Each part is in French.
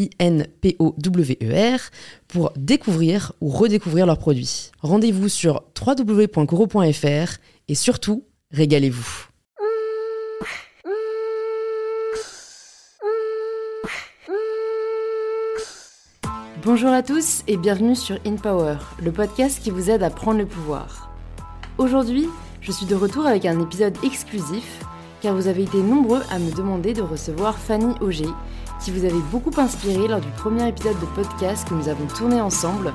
I-N-P-O-W-E-R, pour découvrir ou redécouvrir leurs produits. Rendez-vous sur www.coro.fr et surtout, régalez-vous. Bonjour à tous et bienvenue sur In Power, le podcast qui vous aide à prendre le pouvoir. Aujourd'hui, je suis de retour avec un épisode exclusif car vous avez été nombreux à me demander de recevoir Fanny Auger, qui vous avait beaucoup inspiré lors du premier épisode de podcast que nous avons tourné ensemble.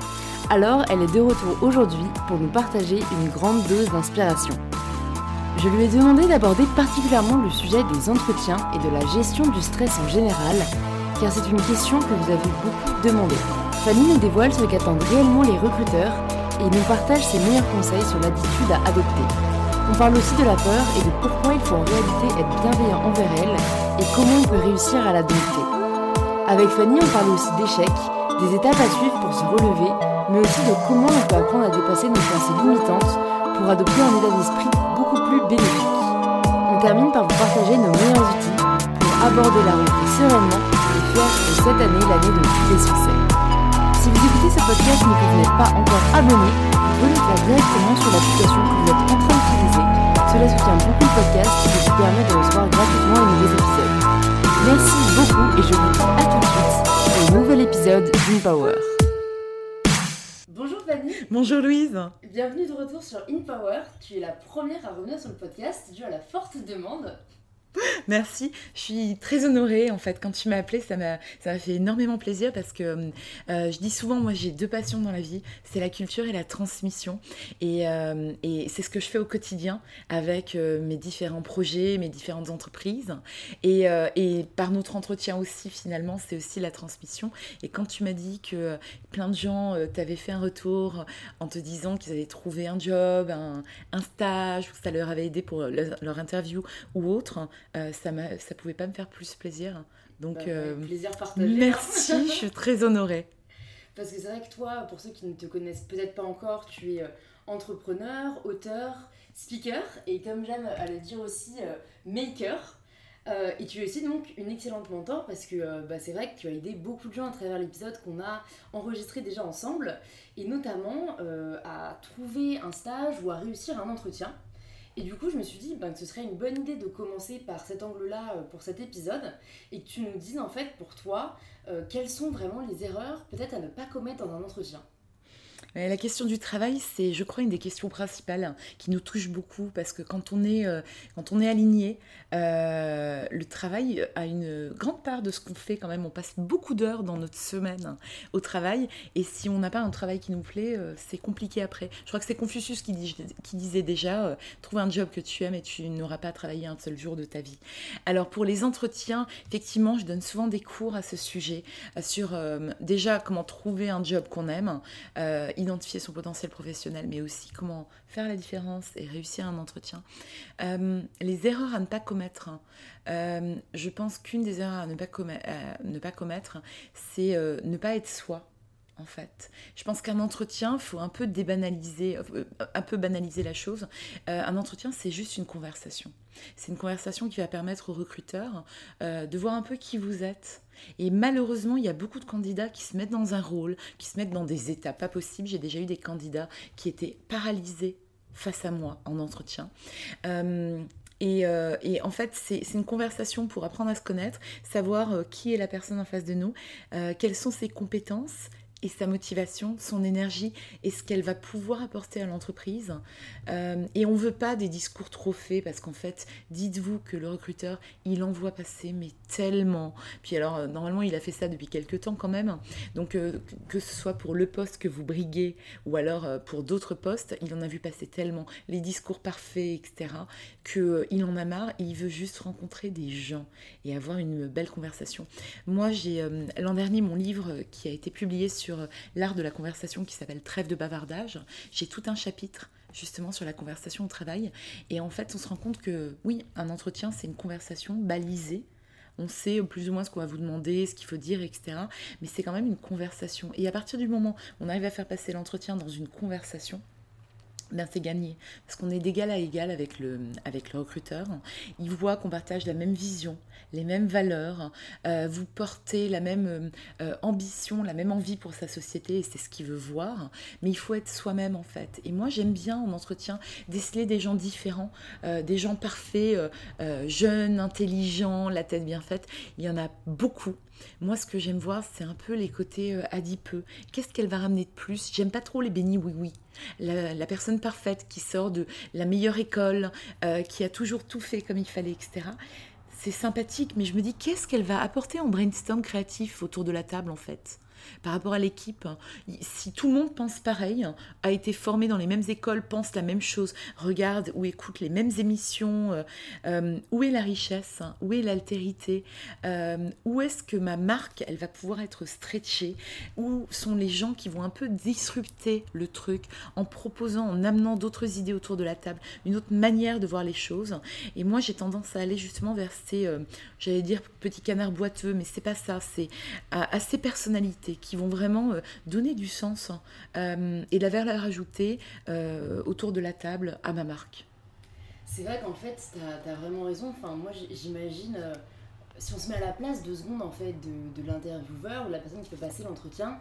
Alors, elle est de retour aujourd'hui pour nous partager une grande dose d'inspiration. Je lui ai demandé d'aborder particulièrement le sujet des entretiens et de la gestion du stress en général, car c'est une question que vous avez beaucoup demandé. Fanny nous dévoile ce qu'attendent réellement les recruteurs et nous partage ses meilleurs conseils sur l'attitude à adopter. On parle aussi de la peur et de pourquoi il faut en réalité être bienveillant envers elle et comment on peut réussir à la dompter. Avec Fanny, on parle aussi d'échecs, des étapes à suivre pour se relever, mais aussi de comment on peut apprendre à dépasser nos pensées limitantes pour adopter un état d'esprit beaucoup plus bénéfique. On termine par vous partager nos meilleurs outils pour aborder la rentrée sereinement et faire de cette année l'année de tous les succès. Si vous écoutez ce podcast mais que vous n'êtes pas encore abonné, vous pouvez le faire directement sur l'application que vous êtes en train d'utiliser. Cela soutient beaucoup le podcast et vous permet de recevoir gratuitement les nouveaux épisodes. Merci beaucoup et je vous dis à tout de suite pour un nouvel épisode d'InPower. Bonjour Fanny. Bonjour Louise. Bienvenue de retour sur InPower. Tu es la première à revenir sur le podcast dû à la forte demande. Merci. Je suis très honorée en fait. Quand tu m'as appelée, ça m'a ça m'a fait énormément plaisir parce que euh, je dis souvent, moi j'ai deux passions dans la vie, c'est la culture et la transmission. Et, euh, et c'est ce que je fais au quotidien avec euh, mes différents projets, mes différentes entreprises. Et, et par notre entretien aussi, finalement, c'est aussi la transmission. Et quand tu m'as dit que plein de gens t'avaient fait un retour en te disant qu'ils avaient trouvé un job, un, un stage, que ça leur avait aidé pour leur interview ou autre, euh, ça ne ça pouvait pas me faire plus plaisir. Donc, Bah, euh, plaisir partagé. merci, je suis très honorée. Parce que c'est vrai que toi, pour ceux qui ne te connaissent peut-être pas encore, tu es euh, entrepreneur, auteur, speaker et comme j'aime à le dire aussi, maker. Euh, et tu es aussi donc une excellente mentor parce que euh, bah, c'est vrai que tu as aidé beaucoup de gens à travers l'épisode qu'on a enregistré déjà ensemble et notamment euh, à trouver un stage ou à réussir un entretien. Et du coup, je me suis dit ben, que ce serait une bonne idée de commencer par cet angle-là euh, pour cet épisode et que tu nous dises en fait pour toi euh, quelles sont vraiment les erreurs peut-être à ne pas commettre dans un entretien. Euh, La question du travail, c'est, je crois, une des questions principales qui nous touche beaucoup parce que quand on est, euh, quand on est aligné, euh, le travail a une grande part de ce qu'on fait quand même. On passe beaucoup d'heures dans notre semaine au travail et si on n'a pas un travail qui nous plaît, c'est compliqué après. Je crois que c'est Confucius qui, qui disait déjà, trouve un job que tu aimes et tu n'auras pas à travailler un seul jour de ta vie. Alors pour les entretiens, effectivement, je donne souvent des cours à ce sujet sur déjà comment trouver un job qu'on aime, euh, identifier son potentiel professionnel, mais aussi comment faire la différence et réussir un entretien. Euh, les erreurs à ne pas commettre. hein. Euh, je pense qu'une des erreurs à ne pas, commettre, c'est ne pas être soi. En fait, je pense qu'un entretien, faut un peu débanaliser, euh, un peu banaliser la chose. Euh, un entretien, c'est juste une conversation. C'est une conversation qui va permettre aux recruteurs euh, de voir un peu qui vous êtes. Et malheureusement, il y a beaucoup de candidats qui se mettent dans un rôle, qui se mettent dans des états pas possibles. J'ai déjà eu des candidats qui étaient paralysés face à moi en entretien. Et, en fait, c'est une conversation pour apprendre à se connaître, savoir qui est la personne en face de nous, quelles sont ses compétences sa motivation, son énergie et ce qu'elle va pouvoir apporter à l'entreprise. Euh, et on ne veut pas des discours trop faits parce qu'en fait, dites-vous que le recruteur, il envoie passer, mais tellement. Puis alors, euh, normalement, il a fait ça depuis quelques temps quand même. Donc, euh, que ce soit pour le poste que vous briguez ou alors pour d'autres postes, il en a vu passer tellement, les discours parfaits, etc., qu'il en a marre et il veut juste rencontrer des gens et avoir une belle conversation. Moi, j'ai l'an dernier mon livre qui a été publié sur l'art de la conversation qui s'appelle Trêve de bavardage. J'ai tout un chapitre justement sur la conversation au travail. Et en fait, on se rend compte que oui, un entretien, c'est une conversation balisée. On sait plus ou moins ce qu'on va vous demander, ce qu'il faut dire, etc. Mais c'est quand même une conversation. Et à partir du moment où on arrive à faire passer l'entretien dans une conversation, ben c'est gagné. Parce qu'on est d'égal à égal avec le, avec le recruteur. Il voit qu'on partage la même vision, les mêmes valeurs, euh, vous portez la même euh, ambition, la même envie pour sa société, et c'est ce qu'il veut voir. Mais il faut être soi-même en fait. Et moi j'aime bien en entretien déceler des gens différents, euh, des gens parfaits, jeunes, intelligents, la tête bien faite. Il y en a beaucoup. Moi, ce que j'aime voir, c'est un peu les côtés adipeux. Qu'est-ce qu'elle va ramener de plus? J'aime pas trop les bénis oui-oui la, personne parfaite qui sort de la meilleure école, euh, qui a toujours tout fait comme il fallait, etc. C'est sympathique, mais je me dis qu'est-ce qu'elle va apporter en brainstorm créatif autour de la table en fait? Par rapport à l'équipe. Si tout le monde pense pareil, a été formé dans les mêmes écoles, pense la même chose, regarde ou écoute les mêmes émissions, euh, euh, où est la richesse Où est l'altérité euh, Où est-ce que ma marque, elle va pouvoir être stretchée Où sont les gens qui vont un peu disrupter le truc en proposant, en amenant d'autres idées autour de la table, une autre manière de voir les choses Et moi, j'ai tendance à aller justement vers ces, j'allais dire, petits canards boiteux, mais c'est pas ça, c'est à ces qui vont vraiment euh, donner du sens euh, et de la valeur ajoutée euh, autour de la table à ma marque. C'est vrai qu'en fait, tu as, vraiment raison. Enfin, moi, j'imagine, si on se met à la place deux secondes en fait de, de l'intervieweur ou la personne qui fait passer l'entretien,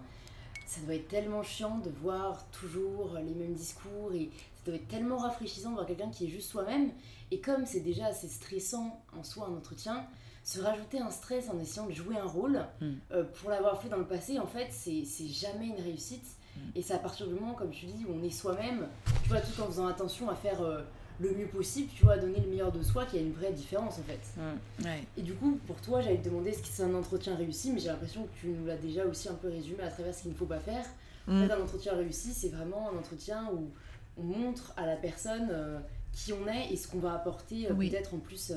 ça doit être tellement chiant de voir toujours les mêmes discours et ça doit être tellement rafraîchissant de voir quelqu'un qui est juste soi-même. Et comme c'est déjà assez stressant en soi un entretien, se rajouter un stress en essayant de jouer un rôle, hmm. euh, pour l'avoir fait dans le passé, en fait, c'est jamais une réussite. Hmm. Et c'est à partir du moment, comme tu dis, où on est soi-même, tu vois, tout en faisant attention à faire euh, le mieux possible, tu vois, à donner le meilleur de soi, qu'il y a une vraie différence, en fait. Hmm. Et du coup, pour toi, j'allais te demander ce que c'est un entretien réussi, mais j'ai l'impression que tu nous l'as déjà aussi un peu résumé à travers ce qu'il ne faut pas faire. En fait, un entretien réussi, c'est vraiment un entretien où on montre à la personne euh, qui on est et ce qu'on va apporter peut-être en plus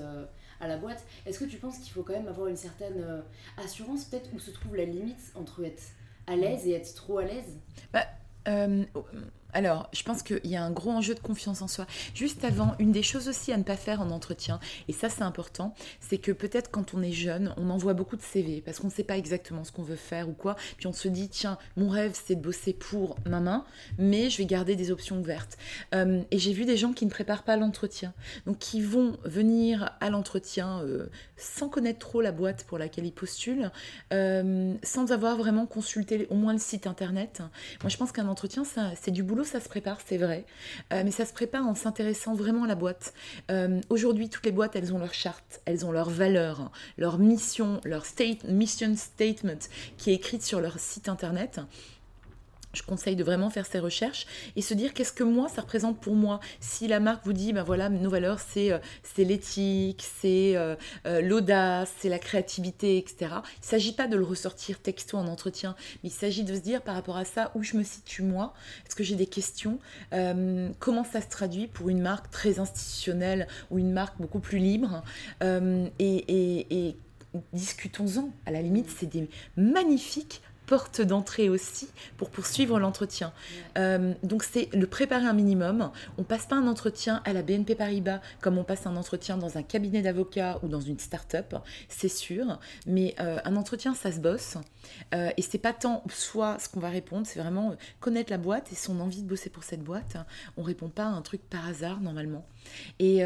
à la boîte. Est-ce que tu penses qu'il faut quand même avoir une certaine euh, assurance, peut-être, où se trouve la limite entre être à l'aise et être trop à l'aise? Bah, euh, alors, je pense qu'il y a un gros enjeu de confiance en soi. Juste avant, une des choses aussi à ne pas faire en entretien, et ça c'est important, c'est que peut-être quand on est jeune, on envoie beaucoup de CV parce qu'on ne sait pas exactement ce qu'on veut faire ou quoi. Puis on se dit, tiens, mon rêve c'est de bosser pour ma main, mais je vais garder des options ouvertes. Euh, et j'ai vu des gens qui ne préparent pas l'entretien, donc qui vont venir à l'entretien euh, sans connaître trop la boîte pour laquelle ils postulent, euh, sans avoir vraiment consulté au moins le site internet. Moi je pense qu'un entretien, c'est du boulot ça se prépare, c'est vrai, euh, mais ça se prépare en s'intéressant vraiment à la boîte. Euh, aujourd'hui, toutes les boîtes, elles ont leur charte, elles ont leur valeur, leur mission, leur state, mission statement qui est écrite sur leur site internet je conseille de vraiment faire ses recherches et se dire qu'est-ce que moi ça représente pour moi. Si la marque vous dit ben voilà nos valeurs c'est euh, l'éthique, c'est euh, euh, l'audace, c'est la créativité, etc. Il ne s'agit pas de le ressortir texto en entretien, mais il s'agit de se dire par rapport à ça où je me situe moi. Est-ce que j'ai des questions Comment ça se traduit pour une marque très institutionnelle ou une marque beaucoup plus libre et discutons-en. À la limite, c'est des magnifiques porte d'entrée aussi pour poursuivre l'entretien. Euh, donc c'est le préparer un minimum. On passe pas un entretien à la BNP Paribas comme on passe un entretien dans un cabinet d'avocat ou dans une start-up, c'est sûr. Mais euh, un entretien, ça se bosse. Euh, et c'est pas tant soit ce qu'on va répondre, c'est vraiment connaître la boîte et son envie de bosser pour cette boîte. On répond pas à un truc par hasard normalement. Et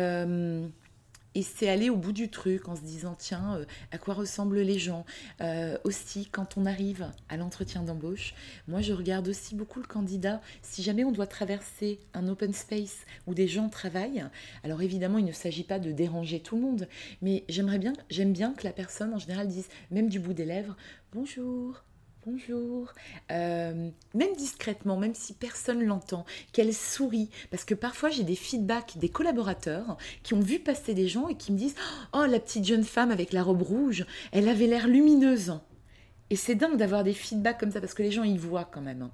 et c'est aller au bout du truc en se disant, tiens, euh, à quoi ressemblent les gens? Euh, Aussi, quand on arrive à l'entretien d'embauche, moi je regarde aussi beaucoup le candidat. Si jamais on doit traverser un open space où des gens travaillent, alors évidemment, il ne s'agit pas de déranger tout le monde, mais j'aimerais bien, j'aime bien que la personne en général dise, même du bout des lèvres, bonjour, bonjour, euh, même discrètement, même si personne l'entend, qu'elle sourit, parce que parfois j'ai des feedbacks des collaborateurs qui ont vu passer des gens et qui me disent Oh, la petite jeune femme avec la robe rouge, elle avait l'air lumineuse. Et c'est dingue d'avoir des feedbacks comme ça parce que les gens y voient quand même.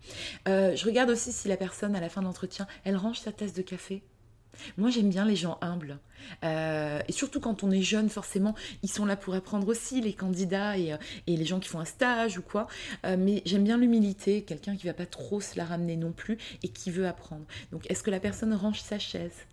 Euh, je regarde aussi si la personne à la fin d'entretien, elle range sa tasse de café. Moi, j'aime bien les gens humbles. Euh, et surtout quand on est jeune, forcément, ils sont là pour apprendre aussi, les candidats et, euh, les gens qui font un stage ou quoi. Euh, mais j'aime bien l'humilité, quelqu'un qui va pas trop se la ramener non plus et qui veut apprendre. Donc, est-ce que la personne range sa chaise?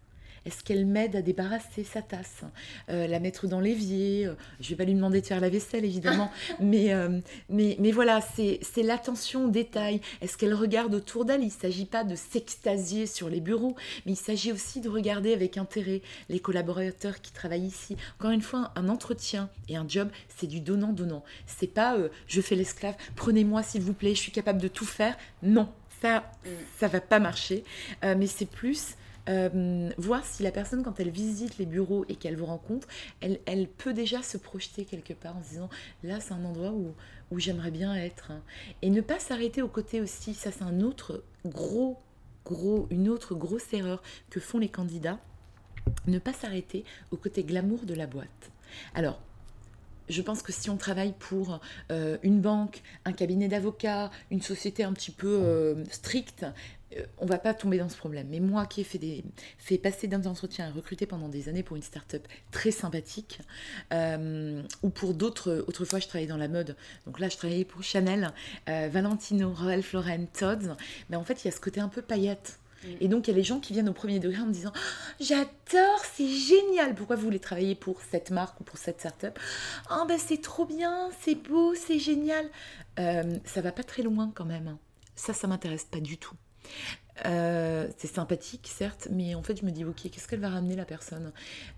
Est-ce qu'elle m'aide à débarrasser sa tasse euh, La mettre dans l'évier euh, Je vais pas lui demander de faire la vaisselle, évidemment. mais, euh, mais, mais voilà, c'est l'attention au détail. Est-ce qu'elle regarde autour d'elle? Il ne s'agit pas de s'extasier sur les bureaux, mais il s'agit aussi de regarder avec intérêt les collaborateurs qui travaillent ici. Encore une fois, un entretien et un job, c'est du donnant-donnant. C'est pas je fais l'esclave, prenez-moi s'il vous plaît, je suis capable de tout faire. Non, ça, mm. ça va pas marcher. mais c'est plus euh, voir si la personne, quand elle visite les bureaux et qu'elle vous rencontre, elle, peut déjà se projeter quelque part en se disant là, c'est un endroit où, où j'aimerais bien être. Hein. Et ne pas s'arrêter au côté aussi, ça c'est un autre gros, gros, une autre grosse erreur que font les candidats. Ne pas s'arrêter au côté glamour de la boîte. Alors, je pense que si on travaille pour euh, une banque, un cabinet d'avocats, une société un petit peu euh, stricte, euh, on va pas tomber dans ce problème. Mais moi qui ai fait, des, fait passer des entretiens et recruté pendant des années pour une start-up très sympathique, ou pour d'autres, autrefois je travaillais dans la mode, donc là je travaillais pour Chanel, Valentino, Ralph Lauren, Todd, mais en fait il y a ce côté un peu paillette. Et donc, il y a les gens qui viennent au premier degré en me disant J'adore, c'est génial. Pourquoi vous voulez travailler pour cette marque ou pour cette start-up? Oh, ben c'est trop bien, c'est beau, c'est génial. Euh, ça va pas très loin quand même. Hein. Ça, ça m'intéresse pas du tout. Euh, c'est sympathique, certes, mais en fait, je me dis, ok, qu'est-ce qu'elle va ramener la personne?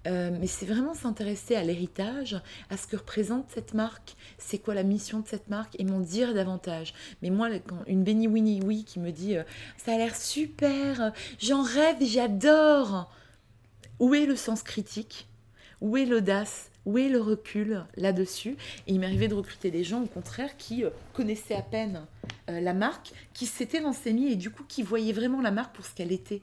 Euh, Mais c'est vraiment s'intéresser à l'héritage, à ce que représente cette marque, c'est quoi la mission de cette marque, et m'en dire davantage. Mais moi, quand une Benny Winnie Oui qui me dit, euh, ça a l'air super, j'en rêve, j'adore. Où est le sens critique? Où est l'audace? Où est le recul là-dessus Et il m'est arrivé de recruter des gens, au contraire, qui euh, connaissaient à peine euh, la marque, qui s'étaient renseignés et du coup qui voyaient vraiment la marque pour ce qu'elle était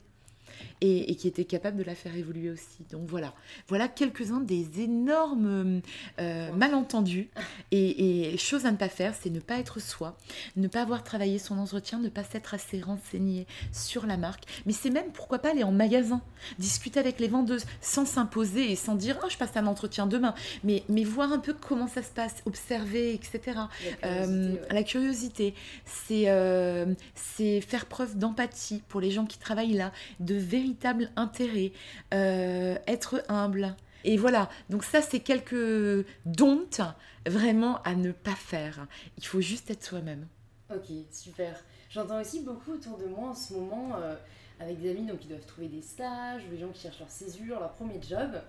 et, qui était capable de la faire évoluer aussi. Donc voilà, voilà quelques-uns des énormes euh, malentendus et, et, choses à ne pas faire, c'est ne pas être soi, ne pas avoir travaillé son entretien, ne pas s'être assez renseigné sur la marque. Mais c'est même pourquoi pas aller en magasin, discuter avec les vendeuses sans s'imposer et sans dire oh je passe un entretien demain, mais, mais voir un peu comment ça se passe, observer, etc. La curiosité, euh, c'est faire preuve d'empathie pour les gens qui travaillent là, de véritable intérêt, euh, être humble. Et voilà, donc ça c'est quelques domptes vraiment à ne pas faire. Il faut juste être soi-même. Ok, super. J'entends aussi beaucoup autour de moi en ce moment, euh, avec des amis donc, qui doivent trouver des stages, ou des gens qui cherchent leur césure, leur premier job,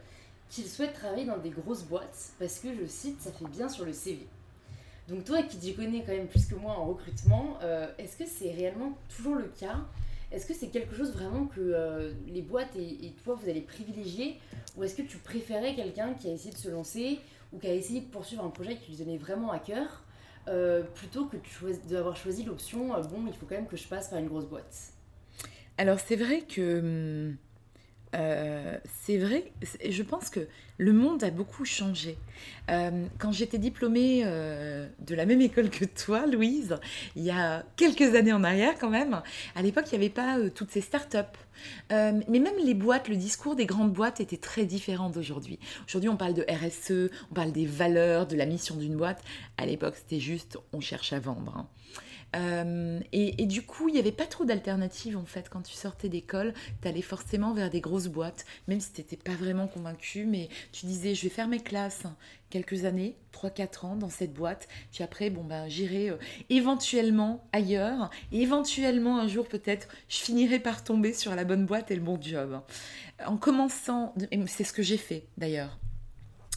qu'ils souhaitent travailler dans des grosses boîtes parce que, je cite, ça fait bien sur le CV. Donc toi qui t'y connais quand même plus que moi en recrutement, euh, est-ce que c'est réellement toujours le cas est-ce que c'est quelque chose vraiment que euh, les boîtes et, toi, vous allez privilégier Ou est-ce que tu préférais quelqu'un qui a essayé de se lancer ou qui a essayé de poursuivre un projet qui lui donnait vraiment à cœur euh, plutôt que d'avoir choisi l'option euh, bon, il faut quand même que je passe par une grosse boîte? Alors, c'est vrai que. Hum, euh, c'est vrai, je pense que le monde a beaucoup changé. Euh, quand j'étais diplômée euh, de la même école que toi, Louise, il y a quelques années en arrière quand même, à l'époque, il n'y avait pas toutes ces startups. mais même les boîtes, le discours des grandes boîtes était très différent d'aujourd'hui. Aujourd'hui, on parle de RSE, on parle des valeurs, de la mission d'une boîte. À l'époque, c'était juste on cherche à vendre. Hein. Euh, et, du coup, il n'y avait pas trop d'alternatives en fait. Quand tu sortais d'école, tu allais forcément vers des grosses boîtes, même si tu n'étais pas vraiment convaincu, mais tu disais je vais faire mes classes quelques années, 3-4 ans dans cette boîte, puis après, bon ben j'irai euh, éventuellement ailleurs, et éventuellement un jour peut-être, je finirai par tomber sur la bonne boîte et le bon job. En commençant, c'est ce que j'ai fait d'ailleurs,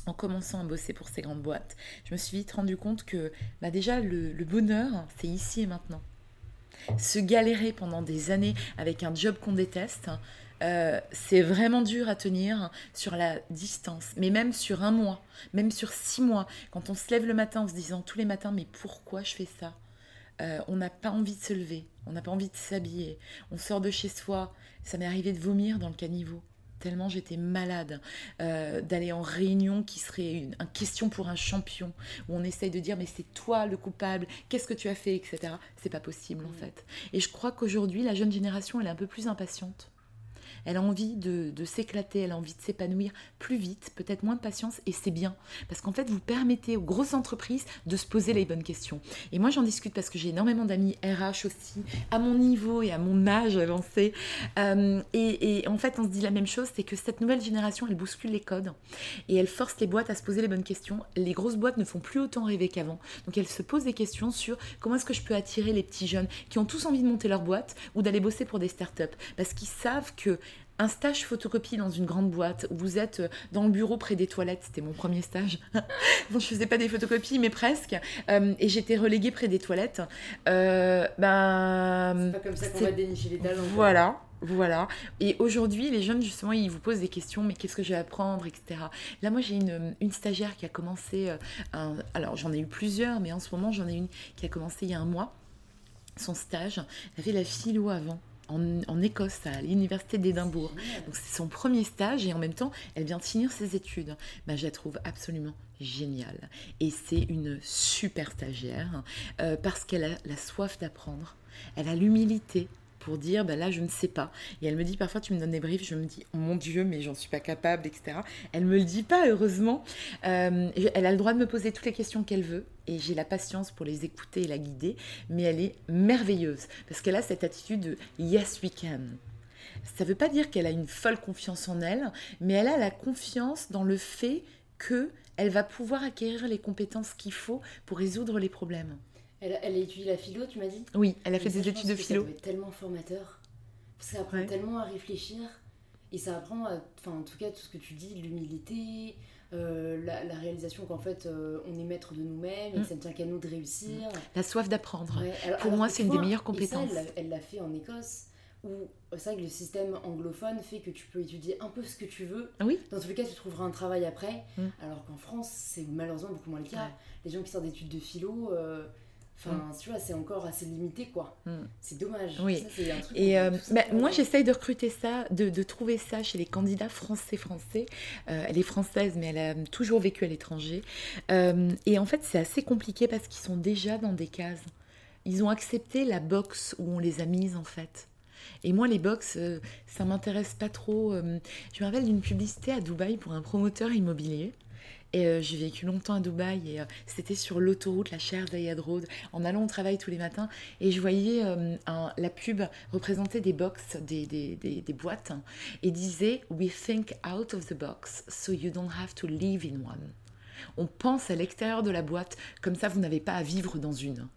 en commençant à bosser pour ces grandes boîtes, je me suis vite rendu compte que bah déjà le, bonheur, c'est ici et maintenant. Se galérer pendant des années avec un job qu'on déteste, euh, c'est vraiment dur à tenir sur la distance, mais même sur un mois, même sur six mois, quand on se lève le matin en se disant tous les matins mais pourquoi je fais ça? Euh, on n'a pas envie de se lever, on n'a pas envie de s'habiller, on sort de chez soi. Ça m'est arrivé de vomir dans le caniveau tellement j'étais malade, euh, d'aller en réunion qui serait une, question pour un champion, où on essaye de dire mais c'est toi le coupable, qu'est-ce que tu as fait, etc. C'est pas possible en fait. Et je crois qu'aujourd'hui la jeune génération elle est un peu plus impatiente elle a envie de, s'éclater, elle a envie de s'épanouir plus vite, peut-être moins de patience, et c'est bien. Parce qu'en fait, vous permettez aux grosses entreprises de se poser les bonnes questions. Et moi, j'en discute parce que j'ai énormément d'amis RH aussi, à mon niveau et à mon âge avancé. Euh, et, en fait, on se dit la même chose, c'est que cette nouvelle génération, elle bouscule les codes et elle force les boîtes à se poser les bonnes questions. Les grosses boîtes ne font plus autant rêver qu'avant. Donc, elles se posent des questions sur comment est-ce que je peux attirer les petits jeunes qui ont tous envie de monter leur boîte ou d'aller bosser pour des startups. Parce qu'ils savent que un stage photocopie dans une grande boîte où vous êtes euh, dans le bureau près des toilettes, c'était mon premier stage. bon, je faisais pas des photocopies, mais presque. Euh, et j'étais reléguée près des toilettes. Euh, ben, c'est pas comme ça qu'on va dénicher les talents. Voilà. Voilà. Et aujourd'hui, les jeunes, justement, ils vous posent des questions, mais qu'est-ce que je vais apprendre, etc. Là, moi, j'ai une, une, stagiaire qui a commencé, alors j'en ai eu plusieurs, mais en ce moment, j'en ai une qui a commencé il y a un mois, son stage. Elle avait la philo avant en, Écosse, à l'université d'Édimbourg. Donc c'est son premier stage et en même temps, elle vient de finir ses études. Ben, je la trouve absolument géniale. Et c'est une super stagiaire euh, parce qu'elle a la soif d'apprendre. Elle a l'humilité pour dire bah là je ne sais pas. Et elle me dit parfois tu me donnes des briefs je me dis oh mon dieu mais j'en suis pas capable etc elle me le dit pas heureusement. Euh, elle a le droit de me poser toutes les questions qu'elle veut et j'ai la patience pour les écouter et la guider mais elle est merveilleuse. Parce qu'elle a cette attitude de yes we can. Ça veut pas dire qu'elle a une folle confiance en elle mais elle a la confiance dans le fait que elle va pouvoir acquérir les compétences qu'il faut pour résoudre les problèmes elle, elle, a étudié la philo, tu m'as dit Oui, elle a fait des études de philo. C'est tellement formateur. Ça apprend tellement à réfléchir. Et ça apprend, enfin, en tout cas, tout ce que tu dis, l'humilité, euh, la, réalisation qu'en fait, euh, on est maître de nous-mêmes et que mm. ça ne tient qu'à nous de réussir. La soif d'apprendre. Pour moi, c'est une des meilleures compétences. ça, elle l'a fait en Écosse où c'est vrai que le système anglophone fait que tu peux étudier un peu ce que tu veux. Oui. Dans tous les cas, tu trouveras un travail après. Mm. Alors qu'en France, c'est malheureusement beaucoup moins le cas. Les gens qui sortent d'études de philo, euh, Enfin, mm. tu vois, c'est encore assez limité, quoi. Mm. C'est dommage. Oui. et euh, bah, moi, j'essaye de recruter ça, de, de, trouver ça chez les candidats français-français. Euh, elle est française, mais elle a toujours vécu à l'étranger. Euh, et en fait, c'est assez compliqué parce qu'ils sont déjà dans des cases. Ils ont accepté la box où on les a mises, en fait. Et moi, les box, ça m'intéresse pas trop. je me rappelle d'une publicité à Dubaï pour un promoteur immobilier. Et euh, j'ai vécu longtemps à Dubaï et euh, c'était sur l'autoroute, la chère Zayed Road, en allant au travail tous les matins. Et je voyais euh, la pub représenter des box, des, des, des, boîtes, et disait We think out of the box so you don't have to live in one. On pense à l'extérieur de la boîte, comme ça vous n'avez pas à vivre dans une.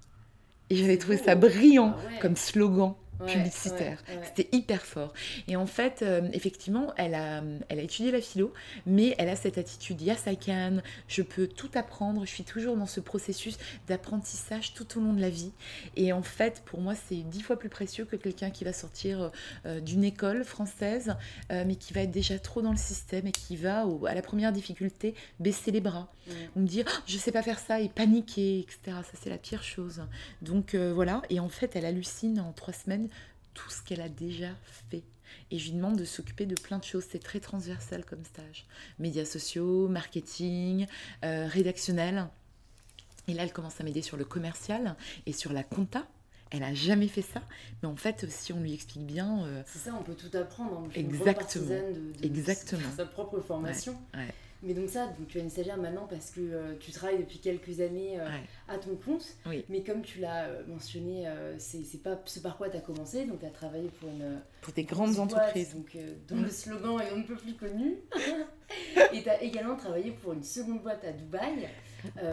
Et j'avais trouvé ça brillant ah comme slogan publicitaire. C'était hyper fort. Et en fait, euh, effectivement, elle a, elle a étudié la philo, mais elle a cette attitude yes I can, je peux tout apprendre, je suis toujours dans ce processus d'apprentissage tout au long de la vie. Et en fait, pour moi, c'est dix fois plus précieux que quelqu'un qui va sortir euh, d'une école française, euh, mais qui va être déjà trop dans le système et qui va, à la première difficulté, baisser les bras. Ou me dire, oh, je sais pas faire ça et paniquer, etc. Ça, c'est la pire chose. Donc voilà. Et en fait, elle hallucine en trois semaines tout ce qu'elle a déjà fait. Et je lui demande de s'occuper de plein de choses. C'est très transversal comme stage. Médias sociaux, marketing, euh, rédactionnel. Et là, elle commence à m'aider sur le commercial et sur la compta. Elle a jamais fait ça, mais en fait, si on lui explique bien, euh, c'est ça, on peut tout apprendre. exactement. exactement. sa propre formation. Mais donc ça, donc tu as une stagiaire maintenant parce que euh, tu travailles depuis quelques années euh, à ton compte. Mais comme tu l'as euh, mentionné, c'est pas ce par quoi tu as commencé. Donc tu as travaillé pour une... Pour des grandes entreprises. Donc, dont le slogan est on ne peut plus connu. et tu as également travaillé pour une seconde boîte à Dubaï.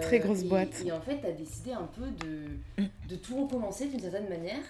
Très grosse boîte. Et en fait, tu as décidé un peu de, de tout recommencer d'une certaine manière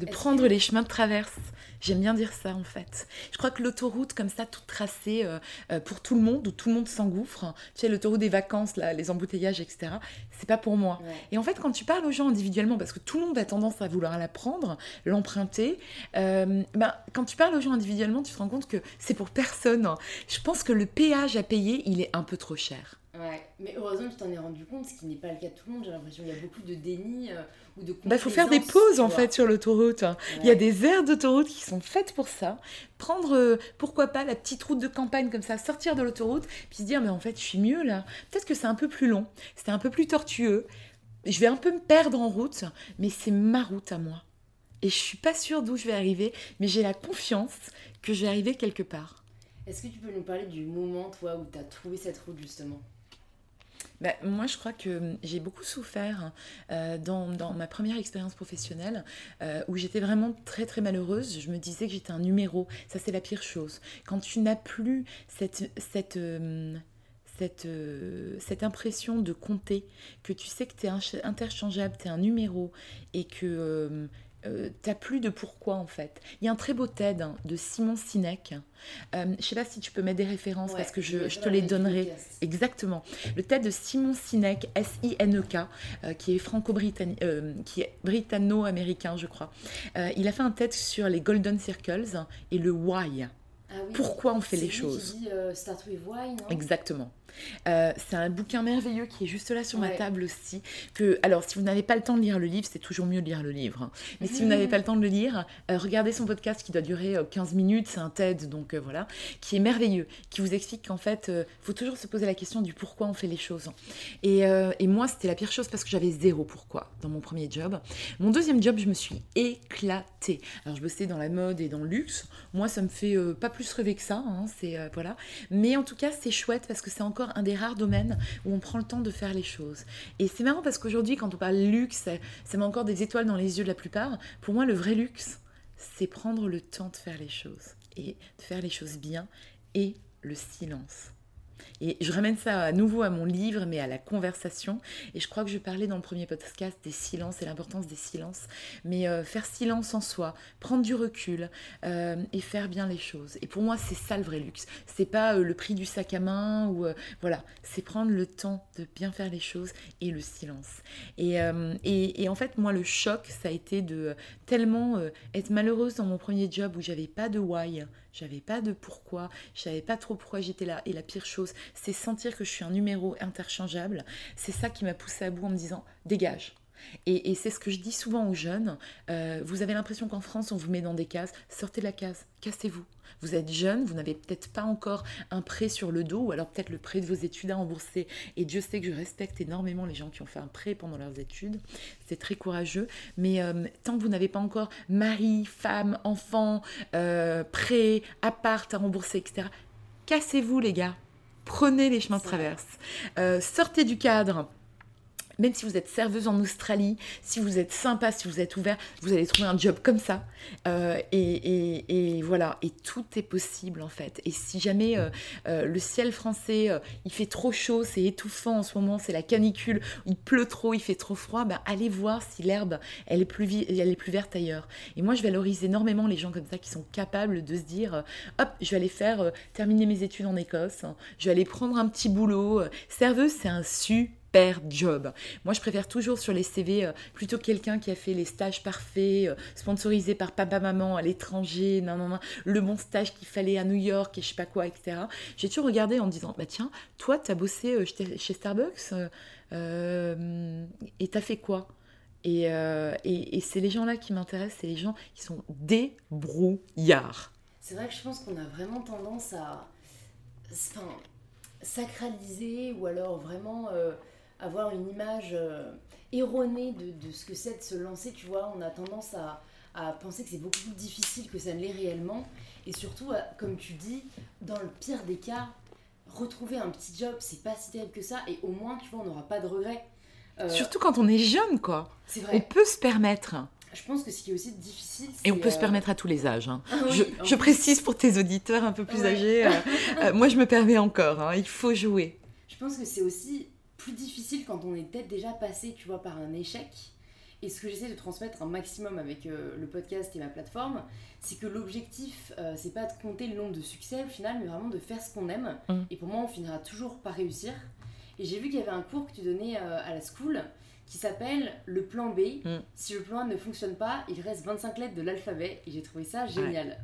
de prendre les chemins de traverse. J'aime bien dire ça en fait. Je crois que l'autoroute comme ça, toute tracée euh, euh, pour tout le monde, où tout le monde s'engouffre, tu sais, l'autoroute des vacances, là, les embouteillages, etc., c'est pas pour moi. Et en fait, quand tu parles aux gens individuellement, parce que tout le monde a tendance à vouloir la prendre, l'emprunter, euh, ben, quand tu parles aux gens individuellement, tu te rends compte que c'est pour personne. Je pense que le péage à payer, il est un peu trop cher. Ouais, mais heureusement tu t'en es rendu compte, ce qui n'est pas le cas de tout le monde. J'ai l'impression qu'il y a beaucoup de déni euh, ou de Bah, faut faire des pauses en fait sur l'autoroute. Il y a des aires d'autoroute qui sont faites pour ça. Prendre, euh, pourquoi pas, la petite route de campagne comme ça, sortir de l'autoroute, puis se dire, mais en fait, je suis mieux là. Peut-être que c'est un peu plus long, c'est un peu plus tortueux. Je vais un peu me perdre en route, mais c'est ma route à moi. Et je suis pas sûre d'où je vais arriver, mais j'ai la confiance que je vais arriver quelque part. Est-ce que tu peux nous parler du moment, toi, où tu as trouvé cette route justement? Bah, moi, je crois que j'ai beaucoup souffert euh, dans, dans, ma première expérience professionnelle euh, où j'étais vraiment très très malheureuse. Je me disais que j'étais un numéro. Ça, c'est la pire chose. Quand tu n'as plus cette, cette, euh, cette, cette impression de compter, que tu sais que tu es interchangeable, tu es un numéro et que euh, t'as plus de pourquoi en fait. Il y a un très beau TED hein, de Simon Sinek. Euh, je sais pas si tu peux mettre des références parce que je, te les donnerai. Exactement. Le TED de Simon Sinek, S-I-N-E-K, euh, qui est franco-britannique, qui est britanno-américain, je crois. il a fait un TED sur les Golden Circles et le why. Ah pourquoi on fait les choses. Dit, start with why, non? Exactement. Euh, c'est un bouquin merveilleux qui est juste là sur ma table aussi. Que, alors, si vous n'avez pas le temps de lire le livre, c'est toujours mieux de lire le livre. Hein. Mais si vous n'avez pas le temps de le lire, euh, regardez son podcast qui doit durer 15 euh, minutes. C'est un TED, donc voilà, qui est merveilleux, qui vous explique qu'en fait, il faut toujours se poser la question du pourquoi on fait les choses. Et, et moi, c'était la pire chose parce que j'avais zéro pourquoi dans mon premier job. Mon deuxième job, je me suis éclatée. Alors, je bossais dans la mode et dans le luxe. Moi, ça me fait pas plus rêver que ça. Hein, c'est voilà. Mais en tout cas, c'est chouette parce que c'est encore un des rares domaines où on prend le temps de faire les choses. Et c'est marrant parce qu'aujourd'hui, quand on parle luxe, ça met encore des étoiles dans les yeux de la plupart. Pour moi, le vrai luxe, c'est prendre le temps de faire les choses et de faire les choses bien et le silence. Et je ramène ça à nouveau à mon livre, mais à la conversation. Et je crois que je parlais dans le premier podcast des silences et l'importance des silences. Mais euh, faire silence en soi, prendre du recul euh, et faire bien les choses. Et pour moi, c'est ça le vrai luxe. C'est pas euh, le prix du sac à main ou voilà, c'est prendre le temps de bien faire les choses et le silence. Et, et, et, en fait, moi, le choc, ça a été de tellement être malheureuse dans mon premier job où j'avais pas de why j'avais pas de pourquoi, je savais pas trop pourquoi j'étais là. Et la pire chose, c'est sentir que je suis un numéro interchangeable. C'est ça qui m'a poussé à bout en me disant dégage. Et, c'est ce que je dis souvent aux jeunes. Euh, vous avez l'impression qu'en France, on vous met dans des cases. Sortez de la case, cassez-vous. Vous êtes jeune, vous n'avez peut-être pas encore un prêt sur le dos, ou alors peut-être le prêt de vos études à rembourser. Et Dieu sait que je respecte énormément les gens qui ont fait un prêt pendant leurs études. C'est très courageux. Mais euh, tant que vous n'avez pas encore mari, femme, enfant, euh, prêt, appart à rembourser, etc., cassez-vous les gars. Prenez les chemins de traverse. sortez du cadre même si vous êtes serveuse en Australie, si vous êtes sympa, si vous êtes ouvert, vous allez trouver un job comme ça. Euh, et, voilà, et tout est possible en fait. Et si jamais euh, euh, le ciel français, il fait trop chaud, c'est étouffant en ce moment, c'est la canicule, il pleut trop, il fait trop froid, ben, allez voir si l'herbe, elle, est plus est plus verte ailleurs. Et moi, je valorise énormément les gens comme ça qui sont capables de se dire, hop, je vais aller faire terminer mes études en Écosse, je vais aller prendre un petit boulot. Serveuse, c'est un super job. Moi, je préfère toujours sur les CV euh, plutôt quelqu'un qui a fait les stages parfaits, euh, sponsorisés par papa-maman à l'étranger, non, non, non, le bon stage qu'il fallait à New York et je sais pas quoi, etc. J'ai toujours regardé en disant, bah tiens, toi, tu as bossé euh, chez Starbucks et t'as fait quoi? Et, et, et c'est les gens-là qui m'intéressent, c'est les gens qui sont débrouillards. C'est vrai que je pense qu'on a vraiment tendance à enfin, sacraliser ou alors vraiment avoir une image euh, erronée de, ce que c'est de se lancer, tu vois. On a tendance à, penser que c'est beaucoup plus difficile que ça ne l'est réellement. Et surtout, comme tu dis, dans le pire des cas, retrouver un petit job, c'est pas si terrible que ça. Et au moins, tu vois, on n'aura pas de regrets. Euh, surtout quand on est jeune, quoi. C'est vrai. On peut se permettre. Je pense que ce qui est aussi difficile. Et on peut se euh, permettre à tous les âges. Hein. Ah je, précise pour tes auditeurs un peu plus âgés. moi, je me permets encore. Hein. Il faut jouer. Je pense que c'est aussi plus difficile quand on est peut-être déjà passé, tu vois, par un échec. Et ce que j'essaie de transmettre un maximum avec euh, le podcast et ma plateforme, c'est que l'objectif, euh, c'est pas de compter le nombre de succès au final, mais vraiment de faire ce qu'on aime. Mm. Et pour moi, on finira toujours par réussir. Et j'ai vu qu'il y avait un cours que tu donnais euh, à la school qui s'appelle le plan B. Mm. Si le plan A ne fonctionne pas, il reste 25 lettres de l'alphabet. Et j'ai trouvé ça génial.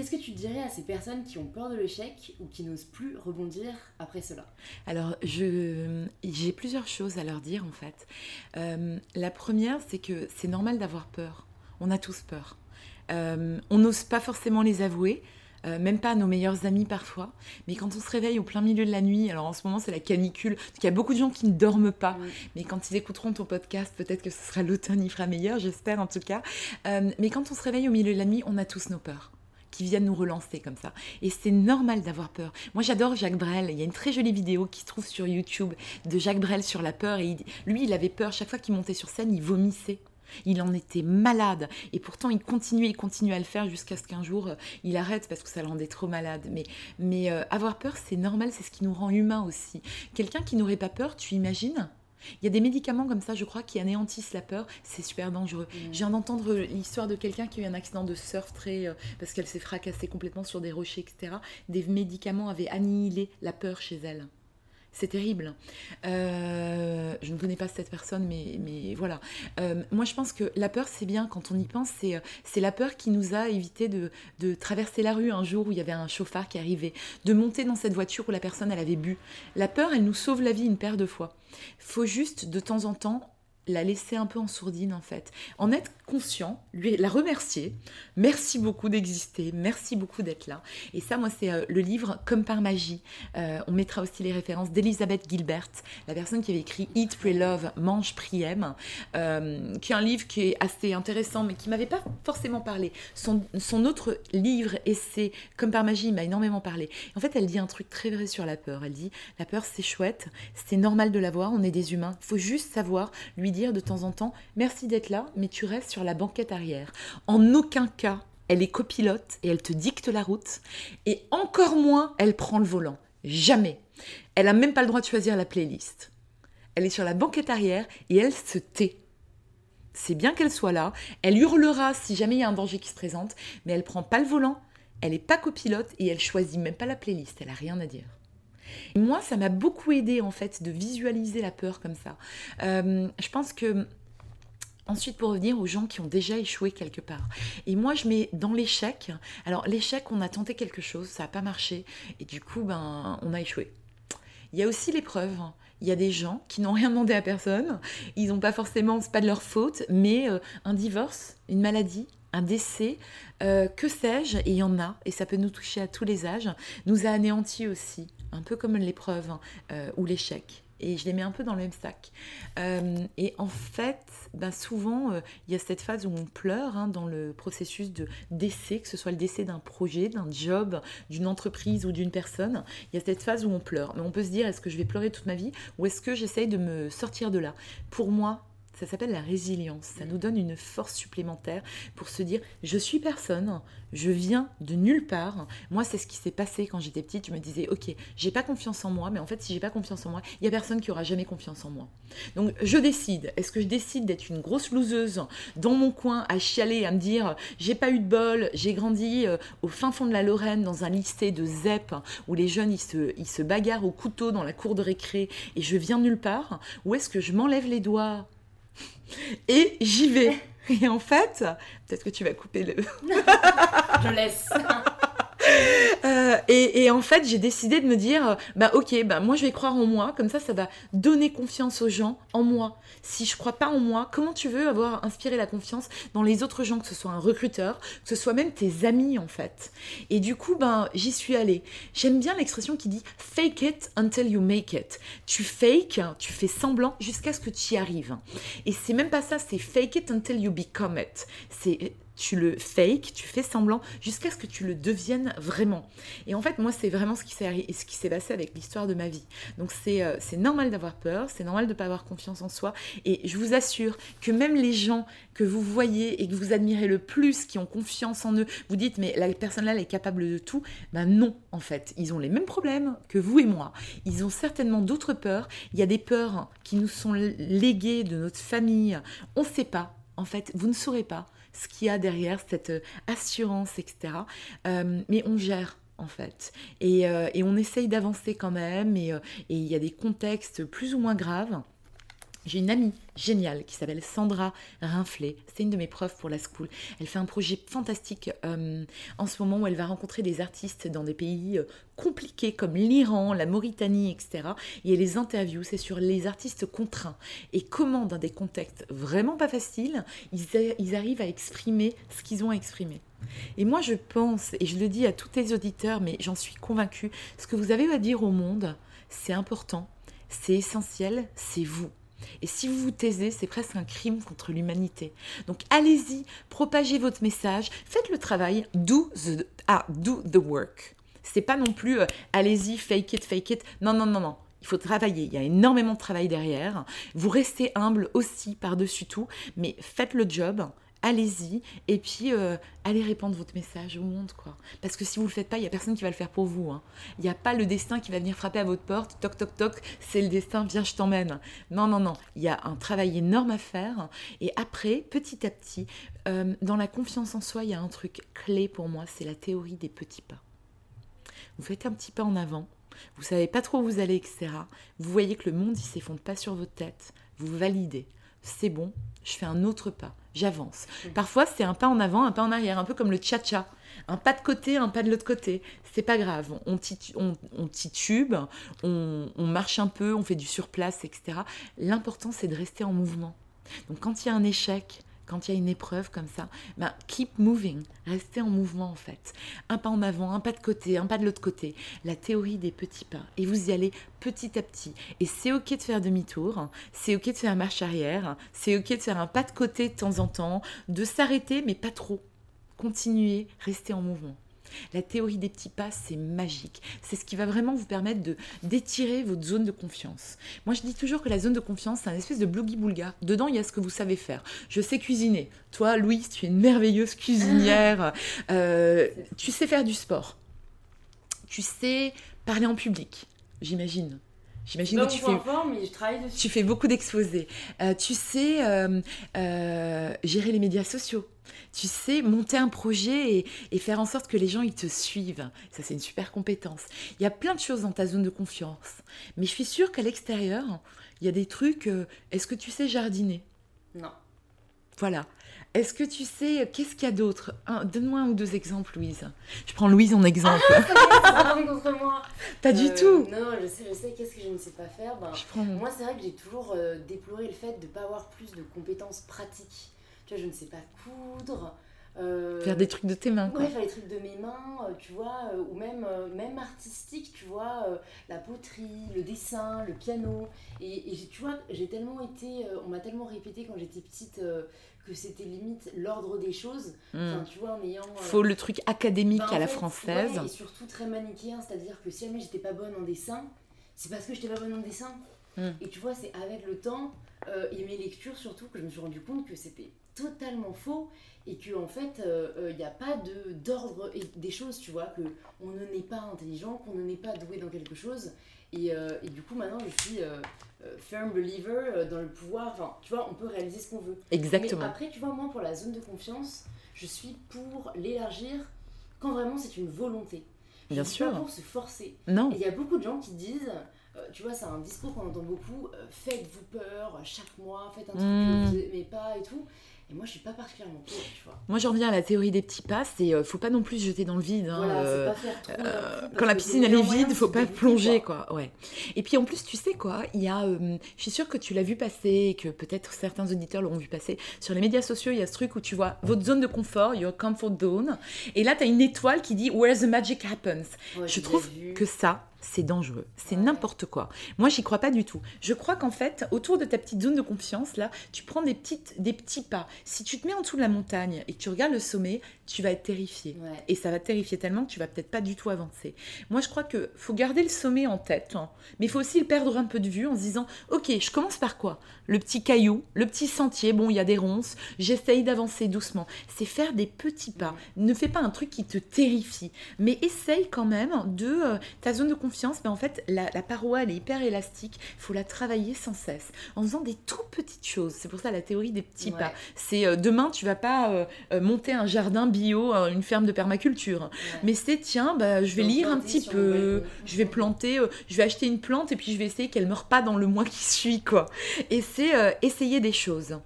Qu'est-ce que tu dirais à ces personnes qui ont peur de l'échec ou qui n'osent plus rebondir après cela? Alors, j'ai plusieurs choses à leur dire en fait. Euh, la première, c'est que c'est normal d'avoir peur. On a tous peur. Euh, on n'ose pas forcément les avouer. Euh, même pas à nos meilleurs amis parfois. Mais quand on se réveille au plein milieu de la nuit, alors en ce moment c'est la canicule, il y a beaucoup de gens qui ne dorment pas, mais quand ils écouteront ton podcast, peut-être que ce sera l'automne, il fera meilleur, j'espère en tout cas. mais quand on se réveille au milieu de la nuit, on a tous nos peurs qui viennent nous relancer comme ça. Et c'est normal d'avoir peur. Moi, j'adore Jacques Brel. Il y a une très jolie vidéo qui se trouve sur YouTube de Jacques Brel sur la peur. Et lui, il avait peur. Chaque fois qu'il montait sur scène, il vomissait. Il en était malade. Et pourtant, il continuait, il continuait à le faire jusqu'à ce qu'un jour, euh, il arrête parce que ça le rendait trop malade. Mais, mais euh, avoir peur, c'est normal. C'est ce qui nous rend humains aussi. Quelqu'un qui n'aurait pas peur, tu imagines? Il y a des médicaments comme ça, je crois, qui anéantissent la peur. C'est super dangereux. J'ai viens d'entendre l'histoire de quelqu'un qui a eu un accident de surf très, euh, parce qu'elle s'est fracassée complètement sur des rochers, etc. Des médicaments avaient annihilé la peur chez elle. C'est terrible. Euh, je ne connais pas cette personne, mais, voilà. Euh, moi, je pense que la peur, c'est bien quand on y pense. C'est, euh, la peur qui nous a évité de, de, traverser la rue un jour où il y avait un chauffard qui arrivait, de monter dans cette voiture où la personne, elle avait bu. La peur, elle nous sauve la vie une paire de fois. faut juste, de temps en temps, la laisser un peu en sourdine en fait. En être conscient, lui la remercier. Merci beaucoup d'exister, merci beaucoup d'être là. Et ça, moi, c'est euh, le livre Comme par magie. Euh, on mettra aussi les références d'Elisabeth Gilbert, la personne qui avait écrit Eat, Pray, Love, Mange, Prie, Aime, euh, qui est un livre qui est assez intéressant, mais qui m'avait pas forcément parlé. Son, son autre livre, essai, Comme par magie, m'a énormément parlé. En fait, elle dit un truc très vrai sur la peur. Elle dit la peur, c'est chouette, c'est normal de l'avoir, on est des humains. Il faut juste savoir lui dire de temps en temps Merci d'être là, mais tu restes sur la banquette arrière. En aucun cas, elle est copilote et elle te dicte la route. Et encore moins, elle prend le volant. Jamais. Elle n'a même pas le droit de choisir la playlist. Elle est sur la banquette arrière et elle se tait. C'est bien qu'elle soit là. Elle hurlera si jamais il y a un danger qui se présente, mais elle prend pas le volant. Elle n'est pas copilote et elle choisit même pas la playlist. Elle a rien à dire. Moi, ça m'a beaucoup aidé en fait de visualiser la peur comme ça. Euh, je pense que Ensuite, pour revenir aux gens qui ont déjà échoué quelque part. Et moi, je mets dans l'échec. Alors, l'échec, on a tenté quelque chose, ça n'a pas marché, et du coup, ben, on a échoué. Il y a aussi l'épreuve. Il y a des gens qui n'ont rien demandé à personne. Ils n'ont pas forcément, c'est pas de leur faute, mais euh, un divorce, une maladie, un décès, euh, que sais-je, et il y en a, et ça peut nous toucher à tous les âges, nous a anéantis aussi un peu comme l'épreuve hein, euh, ou l'échec. Et je les mets un peu dans le même sac. Euh, et en fait, ben souvent, euh, il y a cette phase où on pleure hein, dans le processus de décès, que ce soit le décès d'un projet, d'un job, d'une entreprise ou d'une personne. Il y a cette phase où on pleure. Mais on peut se dire, est-ce que je vais pleurer toute ma vie ou est-ce que j'essaye de me sortir de là? Pour moi, ça s'appelle la résilience. Ça nous donne une force supplémentaire pour se dire je suis personne, je viens de nulle part. Moi, c'est ce qui s'est passé quand j'étais petite. Je me disais ok, j'ai pas confiance en moi, mais en fait, si j'ai pas confiance en moi, il y a personne qui aura jamais confiance en moi. Donc, je décide. Est-ce que je décide d'être une grosse loseuse dans mon coin à chialer, à me dire j'ai pas eu de bol, j'ai grandi euh, au fin fond de la Lorraine dans un lycée de ZEP où les jeunes ils se, ils se bagarrent au couteau dans la cour de récré et je viens nulle part? Ou est-ce que je m'enlève les doigts et j'y vais. Et en fait, peut-être que tu vas couper le. Je laisse. Euh, et, en fait, j'ai décidé de me dire, bah ok, bah moi je vais croire en moi, comme ça, ça va donner confiance aux gens en moi. Si je crois pas en moi, comment tu veux avoir inspiré la confiance dans les autres gens, que ce soit un recruteur, que ce soit même tes amis en fait? Et du coup, ben j'y suis allée. J'aime bien l'expression qui dit fake it until you make it. Tu fake, tu fais semblant jusqu'à ce que tu y arrives. Et c'est même pas ça, c'est fake it until you become it. C'est tu le fake, tu fais semblant jusqu'à ce que tu le deviennes vraiment. Et en fait, moi, c'est vraiment ce qui s'est passé avec l'histoire de ma vie. Donc, euh, c'est normal d'avoir peur, c'est normal de ne pas avoir confiance en soi. Et je vous assure que même les gens que vous voyez et que vous admirez le plus, qui ont confiance en eux, vous dites, mais la personne-là, elle est capable de tout. Ben non, en fait. Ils ont les mêmes problèmes que vous et moi. Ils ont certainement d'autres peurs. Il y a des peurs qui nous sont léguées de notre famille. On ne sait pas. En fait, vous ne saurez pas ce qu'il y a derrière cette euh, assurance, etc. Euh, mais on gère en fait. Et, euh, on essaye d'avancer quand même, et il y a des contextes plus ou moins graves. J'ai une amie géniale qui s'appelle Sandra Rinflet. C'est une de mes profs pour la school. Elle fait un projet fantastique euh, en ce moment où elle va rencontrer des artistes dans des pays euh, compliqués comme l'Iran, la Mauritanie, etc. Et elle les interviews. C'est sur les artistes contraints et comment, dans des contextes vraiment pas faciles, ils arrivent à exprimer ce qu'ils ont à exprimer. Et moi, je pense, et je le dis à tous les auditeurs, mais j'en suis convaincue, ce que vous avez à dire au monde, c'est important, c'est essentiel, c'est vous. Et si vous vous taisez, c'est presque un crime contre l'humanité. Donc allez-y, propagez votre message, faites le travail, do the, ah, do the work. C'est pas non plus euh, allez-y, fake it, fake it. Non, non, non, non. Il faut travailler, il y a énormément de travail derrière. Vous restez humble aussi par-dessus tout, mais faites le job allez-y et puis euh, allez répandre votre message au monde quoi. Parce que si vous le faites pas il y a personne qui va le faire pour vous hein. il n'y a pas le destin qui va venir frapper à votre porte toc toc toc c'est le destin viens je t'emmène. Non non non il y a un travail énorme à faire et après petit à petit euh, dans la confiance en soi il y a un truc clé pour moi c'est la théorie des petits pas. Vous faites un petit pas en avant vous savez pas trop où vous allez etc vous voyez que le monde il s'effondre pas sur votre tête vous validez c'est bon je fais un autre pas j'avance. Parfois, c'est un pas en avant, un pas en arrière, un peu comme le cha-cha. Un pas de côté, un pas de l'autre côté. C'est pas grave. On, titube, on, on, marche un peu, on fait du surplace, etc. L'important, c'est de rester en mouvement. Donc, quand il y a un échec, quand il y a une épreuve comme ça, ben, keep moving, restez en mouvement en fait. Un pas en avant, un pas de côté, un pas de l'autre côté. La théorie des petits pas. Et vous y allez petit à petit. Et c'est ok de faire demi-tour, c'est ok de faire marche arrière, c'est ok de faire un pas de côté de temps en temps, de s'arrêter mais pas trop. Continuez, restez en mouvement. La théorie des petits pas, c'est magique. C'est ce qui va vraiment vous permettre de d'étirer votre zone de confiance. Moi, je dis toujours que la zone de confiance, c'est un espèce de bloggy-boulga. Dedans, il y a ce que vous savez faire. Je sais cuisiner. Toi, Louise, tu es une merveilleuse cuisinière. Euh, tu sais faire du sport. Tu sais parler en public, j'imagine. J'imagine que tu fais, tu fais beaucoup d'exposés. Euh, tu sais euh, gérer les médias sociaux tu sais monter un projet et, faire en sorte que les gens ils te suivent. Ça c'est une super compétence. Il y a plein de choses dans ta zone de confiance. Mais je suis sûre qu'à l'extérieur, il y a des trucs. Euh, est-ce que tu sais jardiner? Non. Voilà. Est-ce que tu sais, qu'est-ce qu'il y a d'autre? Donne-moi un ou deux exemples, Louise. Je prends Louise en exemple. Ah, contre moi. Pas du euh, tout. Non, je sais, je sais. Qu'est-ce que je ne sais pas faire? Ben, Moi, c'est vrai que j'ai toujours euh, déploré le fait de ne pas avoir plus de compétences pratiques je ne sais pas coudre. Euh, faire des trucs de tes mains. Quoi. Ouais, faire des trucs de mes mains, euh, tu vois, euh, ou même, même artistique, tu vois, la poterie, le dessin, le piano. Et, tu vois, j'ai tellement été, on m'a tellement répété quand j'étais petite que c'était limite l'ordre des choses. Hmm. Enfin, tu vois, en ayant. Faut le truc académique bah, à la française. et surtout très manichéen, c'est-à-dire que si jamais j'étais pas bonne en dessin, c'est parce que j'étais pas bonne en dessin. Hmm. Et tu vois, c'est avec le temps et mes lectures surtout que je me suis rendu compte que c'était totalement faux et que en fait il euh, n'y euh, a pas de d'ordre et des choses tu vois que on ne n'est pas intelligent qu'on ne n'est pas doué dans quelque chose. Et, euh, et du coup maintenant je suis firm believer dans le pouvoir. Enfin tu vois on peut réaliser ce qu'on veut. Exactement. Mais après tu vois moi pour la zone de confiance je suis pour l'élargir quand vraiment c'est une volonté. Je bien sûr pas pour se forcer. Non. Il y a beaucoup de gens qui disent tu vois, c'est un discours qu'on entend beaucoup. faites-vous peur chaque mois, faites un truc que vous n'aimez pas et tout. Et moi, je suis pas particulièrement tu vois. Moi, j'en viens à la théorie des petits pas. C'est, euh, faut pas non plus se jeter dans le vide. Hein, voilà, euh, pas faire trop euh, quand la piscine elle est vide, faut pas plonger, quoi. Ouais. Et puis en plus, tu sais quoi, il y a, je suis sûre que tu l'as vu passer, et que peut-être certains auditeurs l'auront vu passer sur les médias sociaux. Il y a ce truc où tu vois votre zone de confort, your comfort zone, et là, tu as une étoile qui dit Where the magic happens. je trouve que ça, c'est dangereux, c'est n'importe quoi. Moi, j'y crois pas du tout. Je crois qu'en fait, autour de ta petite zone de confiance, là, tu prends des, petites, des petits pas. Si tu te mets en dessous de la montagne et que tu regardes le sommet, tu vas être terrifié. Et ça va te terrifier tellement que tu vas peut-être pas du tout avancer. Moi, je crois que faut garder le sommet en tête, hein. mais il faut aussi le perdre un peu de vue en se disant, ok, je commence par quoi? Le petit caillou, le petit sentier, bon, il y a des ronces, j'essaye d'avancer doucement. C'est faire des petits pas. Ne fais pas un truc qui te terrifie, mais essaye quand même de... Euh, ta zone de confiance confiance, ben en fait, la, paroi, elle est hyper élastique. Il faut la travailler sans cesse, en faisant des tout petites choses. C'est pour ça la théorie des petits pas. C'est euh, demain, tu vas pas euh, euh, monter un jardin bio, une ferme de permaculture. Mais c'est, tiens, bah, je vais lire un petit peu, je vais planter, je vais acheter une plante et puis je vais essayer qu'elle meure pas dans le mois qui suit, quoi. Et c'est essayer des choses.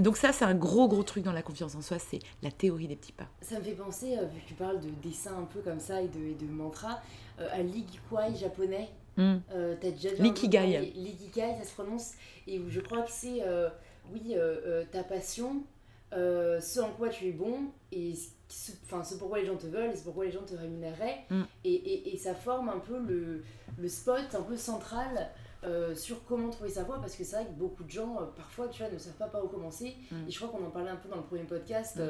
Donc ça, c'est un gros, gros truc dans la confiance en soi, c'est la théorie des petits pas. Ça me fait penser, vu que tu parles de dessin un peu comme ça et de, et de mantra, à l'ikigai japonais. Mm. Euh, L'ikigai. L'ikigai, ça se prononce. Et je crois que c'est, euh, oui, euh, ta passion, ce en quoi tu es bon, et ce, enfin, ce pourquoi les gens te veulent, et ce pourquoi les gens te rémunéreraient. Mm. Et, et, et, ça forme un peu le, le spot un peu central sur comment trouver sa voie parce que c'est vrai que beaucoup de gens parfois tu vois ne savent pas par où commencer. Mm. et je crois qu'on en parlait un peu dans le premier podcast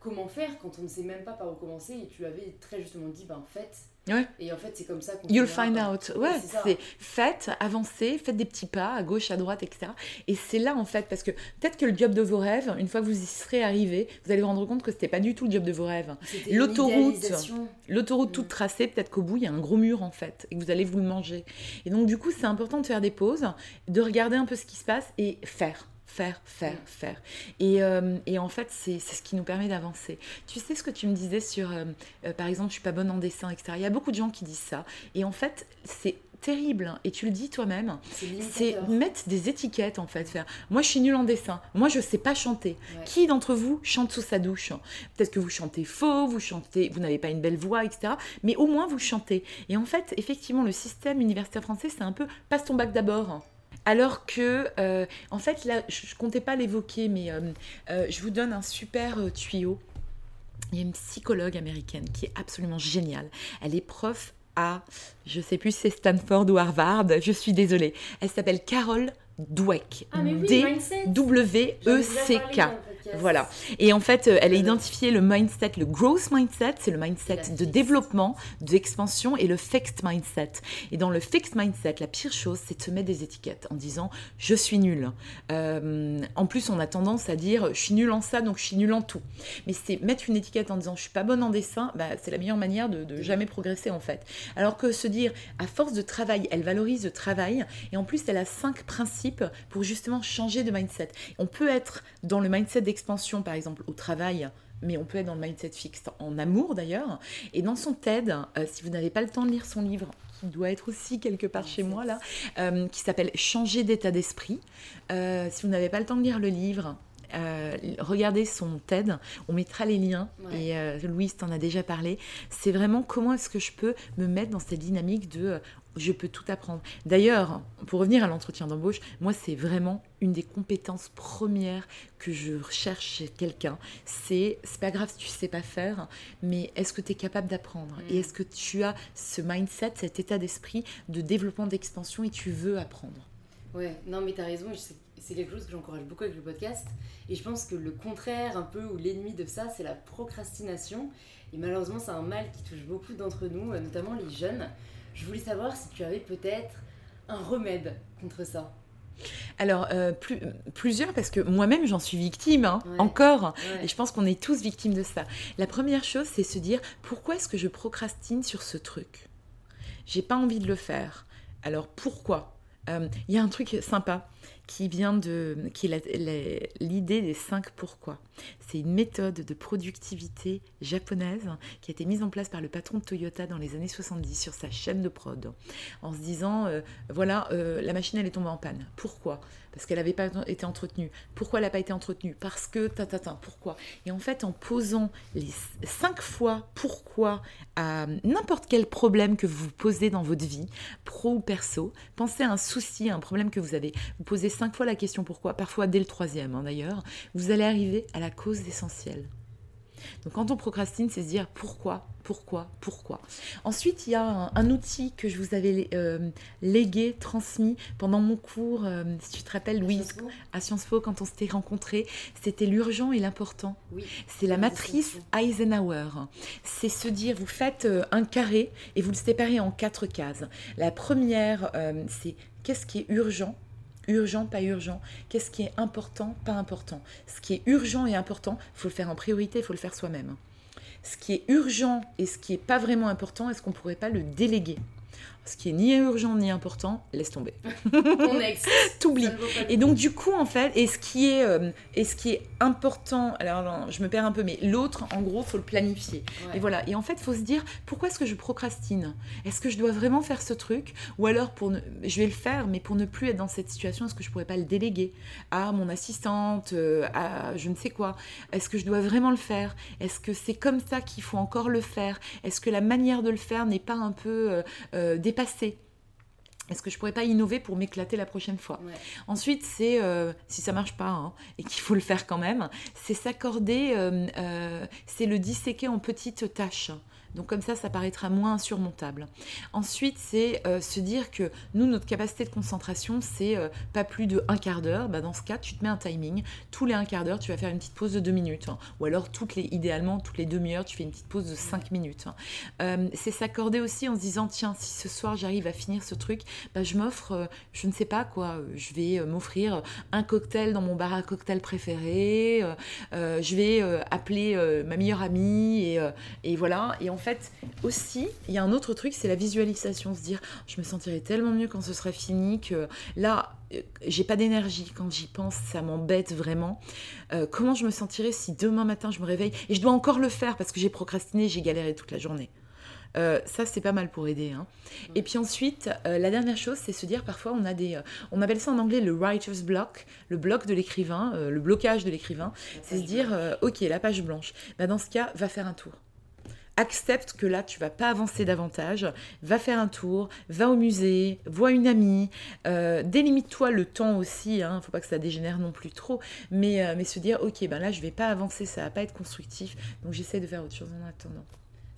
comment faire quand on ne sait même pas par où commencer. Et tu avais très justement dit ben en fait et en fait, c'est comme ça qu'on. You'll find out. Ouais, c'est faites, avancez, faites des petits pas à gauche, à droite, etc. Et c'est là, en fait, parce que peut-être que le job de vos rêves, une fois que vous y serez arrivé, vous allez vous rendre compte que c'était pas du tout le job de vos rêves. L'autoroute, l'autoroute toute mm. tracée, peut-être qu'au bout, il y a un gros mur, en fait, et que vous allez vous le manger. Et donc, du coup, c'est important de faire des pauses, de regarder un peu ce qui se passe et faire faire, faire, mm. faire. Et, euh, et en fait, c'est ce qui nous permet d'avancer. Tu sais ce que tu me disais sur, euh, euh, par exemple, je suis pas bonne en dessin, etc. Il y a beaucoup de gens qui disent ça. Et en fait, c'est terrible, et tu le dis toi-même, c'est mettre des étiquettes en fait. Faire, moi je suis nulle en dessin, moi je sais pas chanter. Qui d'entre vous chante sous sa douche? Peut-être que vous chantez faux, vous chantez, vous n'avez pas une belle voix, etc. Mais au moins vous chantez. Et en fait, effectivement, le système universitaire français, c'est un peu passe ton bac d'abord. Alors que, euh, en fait, là, je, ne comptais pas l'évoquer, mais euh, euh, je vous donne un super tuyau. Il y a une psychologue américaine qui est absolument géniale. Elle est prof à, je sais plus si c'est Stanford ou Harvard, je suis désolée. Elle s'appelle Carole Dweck. Ah, D-W-E-C-K. Voilà. Et en fait, euh, elle a identifié le mindset, le growth mindset, c'est le mindset de développement, d'expansion, et le fixed mindset. Et dans le fixed mindset, la pire chose, c'est de se mettre des étiquettes en disant je suis nul. Euh, en plus, on a tendance à dire je suis nul en ça, donc je suis nul en tout. Mais c'est mettre une étiquette en disant je suis pas bonne en dessin, bah, c'est la meilleure manière de, de jamais progresser en fait. Alors que se dire à force de travail, elle valorise le travail, et en plus, elle a cinq principes pour justement changer de mindset. On peut être dans le mindset d'expansion expansion, par exemple, au travail, mais on peut être dans le mindset fixe en amour d'ailleurs. Et dans son TED, euh, si vous n'avez pas le temps de lire son livre, qui doit être aussi quelque part chez moi là, euh, qui s'appelle Changer d'état d'esprit. Euh, si vous n'avez pas le temps de lire le livre, regardez son TED, on mettra les liens et Louise t'en a déjà parlé. C'est vraiment comment est-ce que je peux me mettre dans cette dynamique de je peux tout apprendre. D'ailleurs, pour revenir à l'entretien d'embauche, moi, c'est vraiment une des compétences premières que je recherche chez quelqu'un. C'est, c'est pas grave si tu sais pas faire, mais est-ce que tu es capable d'apprendre? Et mm. est-ce que tu as ce mindset, cet état d'esprit de développement, d'expansion et tu veux apprendre? Ouais, non, mais tu as raison. C'est quelque chose que j'encourage beaucoup avec le podcast. Et je pense que le contraire, un peu, ou l'ennemi de ça, c'est la procrastination. Et malheureusement, c'est un mal qui touche beaucoup d'entre nous, notamment les jeunes. Je voulais savoir si tu avais peut-être un remède contre ça. Alors, euh, plusieurs, parce que moi-même, j'en suis victime, hein, encore. Et je pense qu'on est tous victimes de ça. La première chose, c'est se dire, pourquoi est-ce que je procrastine sur ce truc? J'ai pas envie de le faire. Alors, pourquoi? Euh, Il y a un truc sympa qui vient de qui est l'idée des cinq pourquoi. C'est une méthode de productivité japonaise qui a été mise en place par le patron de Toyota dans les années 70 sur sa chaîne de prod, en se disant euh, voilà euh, la machine elle est tombée en panne. Pourquoi? Parce qu'elle n'avait pas été entretenue. Pourquoi elle n'a pas été entretenue? Parce que, ta, ta, ta, pourquoi? Et en fait, en posant les cinq fois pourquoi à n'importe quel problème que vous posez dans votre vie, pro ou perso, pensez à un souci, à un problème que vous avez. Vous posez cinq fois la question pourquoi, parfois dès le troisième hein, d'ailleurs, vous allez arriver à la cause essentielle. Donc quand on procrastine, c'est se dire pourquoi, pourquoi, pourquoi. Ensuite, il y a un, outil que je vous avais euh, légué, transmis pendant mon cours, euh, si tu te rappelles, Louise, à Sciences Po, quand on s'était rencontrés, c'était l'urgent et l'important. C'est la matrice Eisenhower. C'est se dire, vous faites euh, un carré et vous le séparez en quatre cases. La première, c'est qu'est-ce qui est urgent urgent, pas urgent, qu'est-ce qui est important, pas important. Ce qui est urgent et important, il faut le faire en priorité, il faut le faire soi-même. Ce qui est urgent et ce qui n'est pas vraiment important, est-ce qu'on ne pourrait pas le déléguer? Ce qui est ni urgent ni important, laisse tomber. T'oublies. Et donc du coup en fait, et ce qui est, euh, et ce qui est important, alors je me perds un peu, mais l'autre, en gros, faut le planifier. Et voilà. Et en fait, faut se dire pourquoi est-ce que je procrastine? Est-ce que je dois vraiment faire ce truc? Ou alors pour ne, je vais le faire, mais pour ne plus être dans cette situation, est-ce que je pourrais pas le déléguer? À mon assistante, euh, à je ne sais quoi. Est-ce que je dois vraiment le faire? Est-ce que c'est comme ça qu'il faut encore le faire? Est-ce que la manière de le faire n'est pas un peu euh, passé est-ce que je pourrais pas innover pour m'éclater la prochaine fois Ensuite, c'est euh, si ça marche pas hein, et qu'il faut le faire quand même, c'est s'accorder, euh, euh, c'est le disséquer en petites tâches. Donc comme ça, ça paraîtra moins insurmontable. Ensuite, c'est euh, se dire que nous, notre capacité de concentration, c'est euh, pas plus de un quart d'heure. Bah, dans ce cas, tu te mets un timing. Tous les un quart d'heure, tu vas faire une petite pause de deux minutes. Hein. Ou alors, toutes les, idéalement, toutes les demi-heures, tu fais une petite pause de cinq minutes. Hein. Euh, c'est s'accorder aussi en se disant, tiens, si ce soir j'arrive à finir ce truc, bah, je m'offre, je ne sais pas quoi, je vais m'offrir un cocktail dans mon bar à cocktail préféré. je vais appeler ma meilleure amie et, et voilà. Et en fait, aussi, il y a un autre truc, c'est la visualisation. Se dire, je me sentirai tellement mieux quand ce sera fini que là, euh, j'ai pas d'énergie quand j'y pense, ça m'embête vraiment. Euh, comment je me sentirais si demain matin je me réveille et je dois encore le faire parce que j'ai procrastiné, j'ai galéré toute la journée? Euh, ça, c'est pas mal pour aider. Hein. Et puis ensuite, la dernière chose, c'est se dire parfois, on a des. on appelle ça en anglais le writer's block, le bloc de l'écrivain, le blocage de l'écrivain. C'est se dire, ok, la page blanche. Bah, dans ce cas, va faire un tour accepte que là, tu vas pas avancer davantage, va faire un tour, va au musée, vois une amie, euh, délimite-toi le temps aussi, hein, faut pas que ça dégénère non plus trop, mais, euh, mais se dire, ok, ben là, je vais pas avancer, ça va pas être constructif, donc j'essaie de faire autre chose en attendant.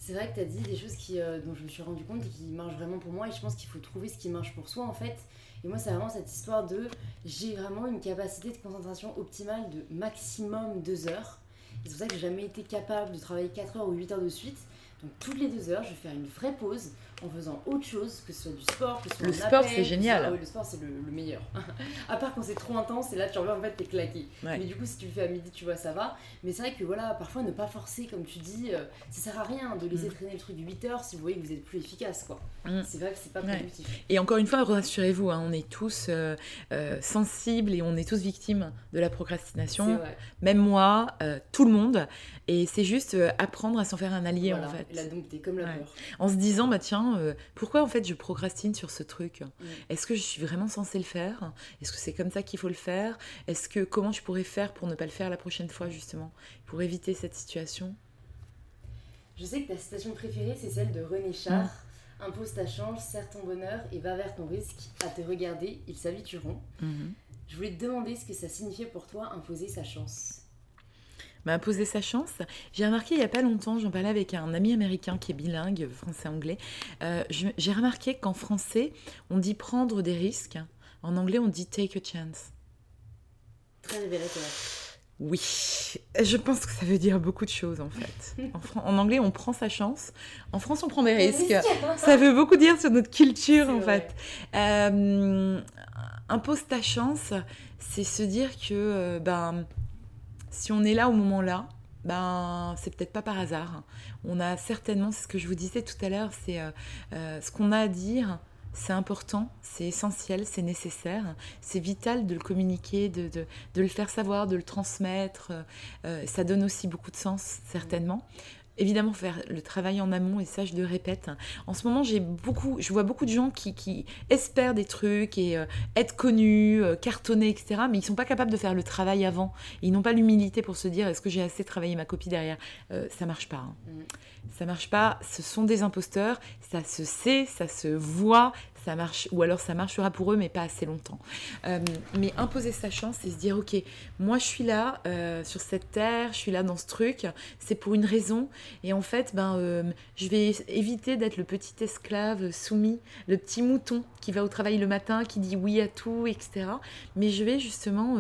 C'est vrai que tu as dit des choses euh, dont je me suis rendu compte et qui marchent vraiment pour moi, et je pense qu'il faut trouver ce qui marche pour soi, en fait. Et moi, c'est vraiment cette histoire de j'ai vraiment une capacité de concentration optimale de maximum deux heures. C'est pour ça que j'ai jamais été capable de travailler 4 heures ou 8 heures de suite. Donc toutes les deux heures, je vais faire une vraie pause en faisant autre chose, que ce soit du sport, que ce soit Le sport, c'est génial. Le sport, c'est le, meilleur. à part quand c'est trop intense, et là, tu reviens, en fait, t'es claqué. Mais du coup, si tu le fais à midi, tu vois, ça va. Mais c'est vrai que, voilà, parfois, ne pas forcer, comme tu dis, euh, ça sert à rien de laisser mm. traîner le truc 8 heures si vous voyez que vous êtes plus efficace, quoi. Mm. C'est vrai que c'est pas productif. Et encore une fois, rassurez-vous, hein, on est tous euh, euh, sensibles et on est tous victimes de la procrastination. Même moi, tout le monde. Et c'est juste apprendre à s'en faire un allié, en fait. La dompter, comme la peur. En se disant, bah tiens, euh, pourquoi en fait je procrastine sur ce truc? Mm. Est-ce que je suis vraiment censée le faire? Est-ce que c'est comme ça qu'il faut le faire? Est-ce que comment je pourrais faire pour ne pas le faire la prochaine fois justement Pour éviter cette situation? Je sais que ta citation préférée c'est celle de René Char. Mm. Impose ta chance, serre ton bonheur et va vers ton risque. À te regarder, ils s'habitueront. Mm-hmm. Je voulais te demander ce que ça signifiait pour toi imposer sa chance m'a imposé sa chance. J'ai remarqué il n'y a pas longtemps, j'en parlais avec un ami américain qui est bilingue, français-anglais. Euh, j'ai remarqué qu'en français, on dit prendre des risques. En anglais, on dit take a chance. Très révélateur. Oui, je pense que ça veut dire beaucoup de choses en fait. En, en, anglais, on prend sa chance. En France, on prend des risques. ça veut beaucoup dire sur notre culture en fait. Euh, impose ta chance, c'est se dire que euh, ben si on est là au moment là, ben c'est peut-être pas par hasard. On a certainement, c'est ce que je vous disais tout à l'heure, c'est euh, euh, ce qu'on a à dire, c'est important, c'est essentiel, c'est nécessaire, c'est vital de le communiquer, de, le faire savoir, de le transmettre. Euh, ça donne aussi beaucoup de sens, certainement évidemment faire le travail en amont et ça je le répète. En ce moment j'ai beaucoup, je vois beaucoup de gens qui, espèrent des trucs et euh, être connus, euh, cartonnés, etc. Mais ils sont pas capables de faire le travail avant. ils n'ont pas l'humilité pour se dire est-ce que j'ai assez travaillé ma copie derrière? Euh, ça marche pas. Hein. Mm. Ça marche pas. Ce sont des imposteurs. Ça se sait, ça se voit, ça marche, ou alors ça marchera pour eux, mais pas assez longtemps. Euh, mais imposer sa chance, c'est se dire, ok, moi je suis là euh, sur cette terre, je suis là dans ce truc, c'est pour une raison, et en fait, ben, euh, je vais éviter d'être le petit esclave soumis, le petit mouton qui va au travail le matin, qui dit oui à tout, etc. Mais je vais justement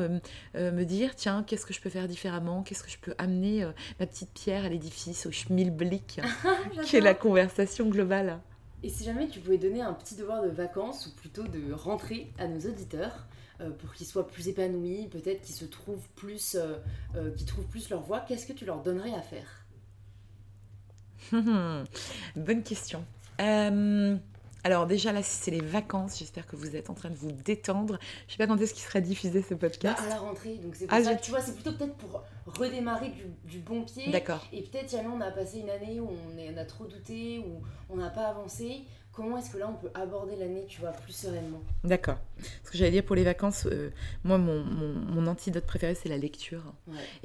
me dire, tiens, qu'est-ce que je peux faire différemment, qu'est-ce que je peux amener ma petite pierre à l'édifice, au schmilblick, qui est la conversation globale. Et si jamais tu pouvais donner un petit devoir de vacances, ou plutôt de rentrée à nos auditeurs, euh, pour qu'ils soient plus épanouis, peut-être qu'ils se trouvent plus, euh, euh, qu'ils trouvent plus leur voix, qu'est-ce que tu leur donnerais à faire? Bonne question. Alors déjà là, c'est les vacances. J'espère que vous êtes en train de vous détendre. Je sais pas quand est-ce qu'il sera diffusé ce podcast. Bah, à la rentrée, donc c'est pour ah, ça. Tu vois, c'est plutôt peut-être pour redémarrer du, bon pied. D'accord. Et peut-être, jamais on a passé une année où on, est, on a trop douté, où on n'a pas avancé comment est-ce que là on peut aborder l'année, tu vois, plus sereinement D'accord. Ce que j'allais dire pour les vacances, euh, moi mon, mon, antidote préféré c'est la lecture.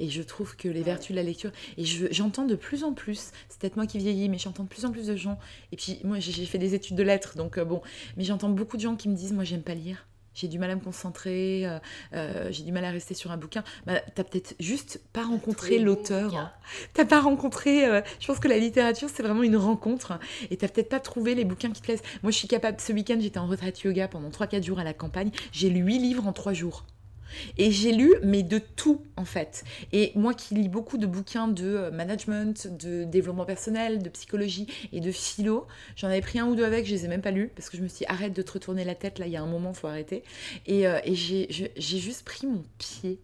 Et je trouve que les vertus de la lecture, et j'entends de plus en plus, c'est peut-être moi qui vieillis, mais j'entends de plus en plus de gens, et puis moi j'ai fait des études de lettres, donc euh, bon, mais j'entends beaucoup de gens qui me disent, moi j'aime pas lire j'ai du mal à me concentrer, euh, euh, j'ai du mal à rester sur un bouquin. Bah, t'as peut-être juste pas rencontré l'auteur. Hein. T'as pas rencontré. Euh, je pense que la littérature c'est vraiment une rencontre et t'as peut-être pas trouvé les bouquins qui te plaisent. Moi je suis capable. Ce week-end j'étais en retraite yoga pendant 3-4 jours à la campagne. J'ai lu 8 livres en 3 jours. Et j'ai lu, mais de tout en fait. Et moi qui lis beaucoup de bouquins de euh, management, de développement personnel, de psychologie et de philo, j'en avais pris un ou deux avec, je les ai même pas lus parce que je me suis dit arrête de te retourner la tête, là il y a un moment, faut arrêter. Et, euh, et j'ai juste pris mon pied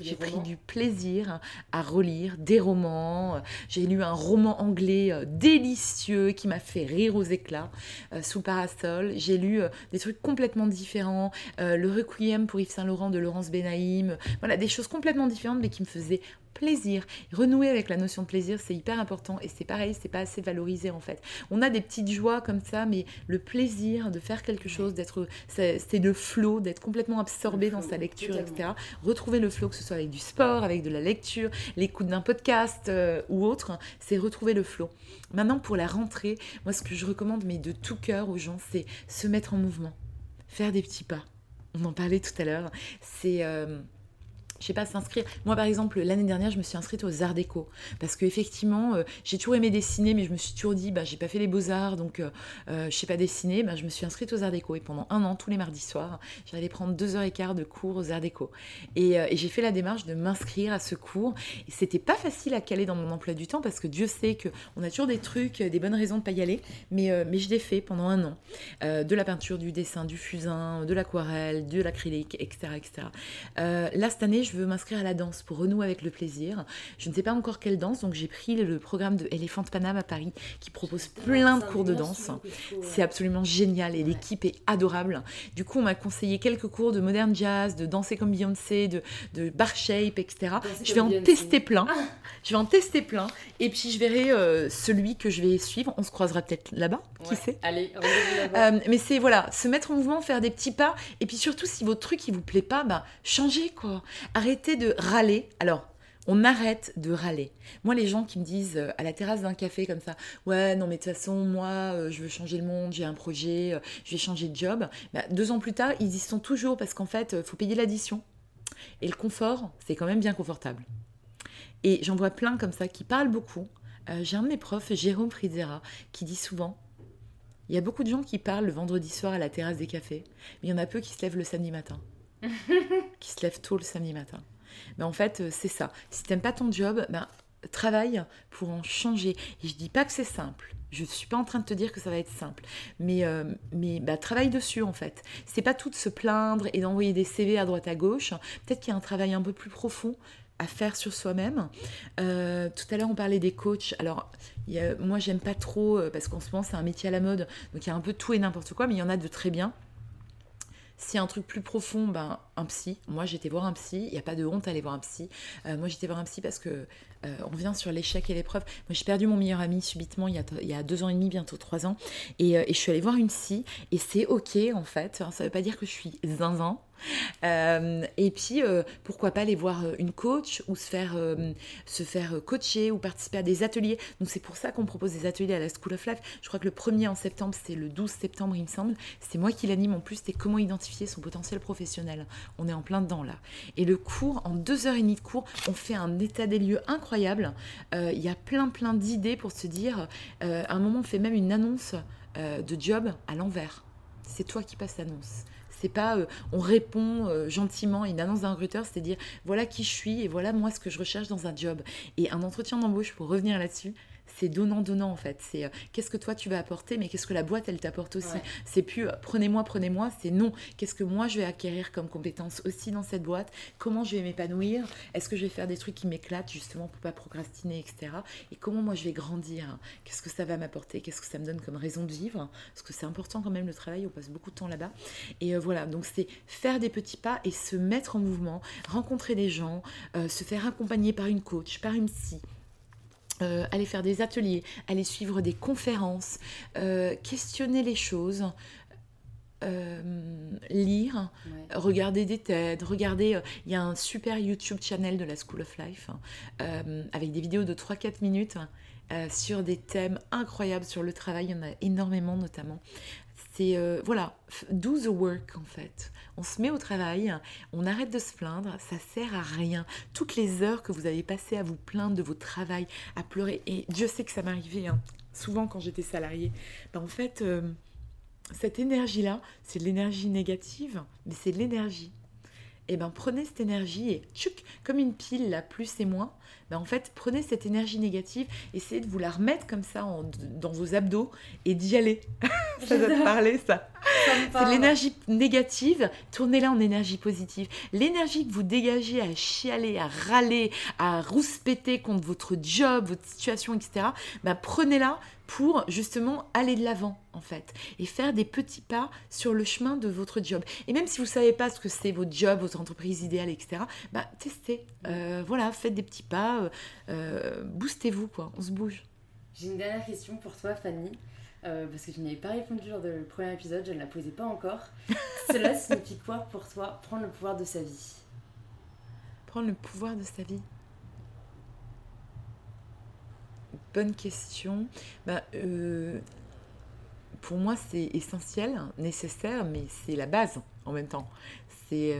j'ai pris du plaisir à relire des romans. J'ai lu un roman anglais euh, délicieux qui m'a fait rire aux éclats euh, sous parasol. J'ai lu euh, des trucs complètement différents. le Requiem pour Yves Saint Laurent de Laurence Benaïm. Voilà, des choses complètement différentes mais qui me faisaient plaisir. Renouer avec la notion de plaisir, c'est hyper important et c'est pareil, c'est pas assez valorisé en fait. On a des petites joies comme ça, mais le plaisir de faire quelque chose, d'être, c'est le flow, d'être complètement absorbé dans sa lecture, etc. Retrouver le flow, que ce soit avec du sport, avec de la lecture, l'écoute d'un podcast euh, ou autre, c'est retrouver le flow. Maintenant, pour la rentrée, moi, ce que je recommande, mais de tout cœur aux gens, c'est se mettre en mouvement, faire des petits pas. On en parlait tout à l'heure. C'est euh, je sais pas, s'inscrire. Moi, par exemple, l'année dernière, je me suis inscrite aux Arts Déco. Parce qu'effectivement, euh, j'ai toujours aimé dessiner, mais je me suis toujours dit, bah, j'ai pas fait les beaux-arts, donc euh, euh, je sais pas dessiner. Bah, je me suis inscrite aux Arts Déco. Et pendant un an, tous les mardis soirs, j'allais prendre deux heures et quart de cours aux Arts Déco. Et, j'ai fait la démarche de m'inscrire à ce cours. Et c'était pas facile à caler dans mon emploi du temps, parce que Dieu sait qu'on a toujours des trucs, des bonnes raisons de pas y aller. Mais, mais je l'ai fait pendant un an. de la peinture, du dessin, du fusain, de l'aquarelle, de l'acrylique, etc. etc. là, cette année, je veux m'inscrire à la danse pour renouer avec le plaisir. Je ne sais pas encore quelle danse, donc j'ai pris le programme de Elephant Paname à Paris qui propose plein de cours de danse. C'est absolument génial et l'équipe est adorable. Du coup, on m'a conseillé quelques cours de modern jazz, de danser comme Beyoncé, de, de bar shape, etc. je vais en tester plein. Je vais en tester plein. Et puis, je verrai euh, celui que je vais suivre. On se croisera peut-être là-bas, qui sait. Allez, là-bas. Euh, mais c'est voilà, se mettre en mouvement, faire des petits pas. Et puis surtout, si votre truc il vous plaît pas, bah, changez quoi. Arrêtez de râler. Alors, on arrête de râler. Moi, les gens qui me disent euh, à la terrasse d'un café comme ça, ouais, non, mais de toute façon, moi, je veux changer le monde, j'ai un projet, je vais changer de job. Bah, deux ans plus tard, ils y sont toujours parce qu'en fait, il faut payer l'addition. Et le confort, c'est quand même bien confortable. Et j'en vois plein comme ça qui parlent beaucoup. Euh, j'ai un de mes profs, Jérôme Frizera, qui dit souvent il y a beaucoup de gens qui parlent le vendredi soir à la terrasse des cafés, mais il y en a peu qui se lèvent le samedi matin. qui se lèvent tôt le samedi matin. Mais en fait, euh, c'est ça. Si t'aimes pas ton job, ben, travaille pour en changer. Et je dis pas que c'est simple. Je suis pas en train de te dire que ça va être simple, mais, euh, mais bah, travaille dessus en fait. C'est pas tout de se plaindre et d'envoyer des CV à droite à gauche. Peut-être qu'il y a un travail un peu plus profond à faire sur soi-même. Euh, tout à l'heure, on parlait des coachs. Alors, moi, j'aime pas trop euh, parce qu'en ce moment, c'est un métier à la mode, donc il y a un peu tout et n'importe quoi, mais il y en a de très bien. Si un truc plus profond, ben, un psy. Moi, j'étais voir un psy. Il n'y a pas de honte à aller voir un psy. Euh, moi, j'étais voir un psy parce que on vient sur l'échec et l'épreuve. Moi, j'ai perdu mon meilleur ami subitement il y a, deux ans et demi, bientôt trois ans. Et, je suis allée voir une psy. Et c'est OK, en fait. Ça ne veut pas dire que je suis zinzin. Euh, et puis, euh, pourquoi pas aller voir euh, une coach ou se faire, se faire coacher ou participer à des ateliers. Donc, c'est pour ça qu'on propose des ateliers à la School of Life. Je crois que le premier en septembre, c'est le 12 septembre, il me semble. C'est moi qui l'anime en plus. C'est comment identifier son potentiel professionnel. On est en plein dedans là. Et le cours, en deux heures et demie de cours, on fait un état des lieux incroyable. Il y a plein, plein d'idées pour se dire. à un moment, on fait même une annonce de job à l'envers. C'est toi qui passes l'annonce. C'est pas euh, on répond euh, gentiment une annonce d'un recruteur, c'est dire voilà qui je suis et voilà moi ce que je recherche dans un job. Et un entretien d'embauche, pour revenir là-dessus, c'est donnant-donnant en fait. C'est euh, qu'est-ce que toi tu vas apporter, mais qu'est-ce que la boîte elle t'apporte aussi. C'est plus euh, prenez-moi, prenez-moi, c'est non. Qu'est-ce que moi je vais acquérir comme compétence aussi dans cette boîte? Comment je vais m'épanouir? Est-ce que je vais faire des trucs qui m'éclatent justement pour pas procrastiner, etc. Et comment moi je vais grandir? Qu'est-ce que ça va m'apporter? Qu'est-ce que ça me donne comme raison de vivre? Parce que c'est important quand même le travail, on passe beaucoup de temps là-bas. Et euh, voilà, donc c'est faire des petits pas et se mettre en mouvement, rencontrer des gens, se faire accompagner par une coach, par une psy, euh, aller faire des ateliers, aller suivre des conférences, euh, questionner les choses, euh, lire, regarder des TED, regarder. Il y a un super YouTube channel de la School of Life hein, avec des vidéos de 3-4 minutes. sur des thèmes incroyables sur le travail, il y en a énormément notamment. C'est voilà, do the work en fait on se met au travail, on arrête de se plaindre, ça sert à rien. Toutes les heures que vous avez passées à vous plaindre de votre travail, à pleurer, et Dieu sait que ça m'arrivait hein, souvent quand j'étais salariée, ben, en fait, euh, cette énergie-là, c'est de l'énergie négative, mais c'est de l'énergie. Et ben prenez cette énergie et tchouk, comme une pile, la plus et moins, ben, en fait, prenez cette énergie négative, essayez de vous la remettre comme ça dans vos abdos et d'y aller. ça doit te parler, ça. C'est l'énergie négative, tournez-la en énergie positive. L'énergie que vous dégagez à chialer, à râler, à rouspéter contre votre job, votre situation, etc., ben, prenez-la pour justement aller de l'avant en fait et faire des petits pas sur le chemin de votre job. Et même si vous ne savez pas ce que c'est votre job, votre entreprise idéale, etc., bah, testez. Euh, voilà, faites des petits pas, euh, euh, boostez-vous, quoi, on se bouge. J'ai une dernière question pour toi, Fanny. parce que je n'avais pas répondu lors du premier épisode, je ne la posais pas encore. Cela signifie quoi pour toi prendre le pouvoir de sa vie? Prendre le pouvoir de sa vie Bonne question. Bah, pour moi, c'est essentiel, nécessaire, mais c'est la base en même temps. C'est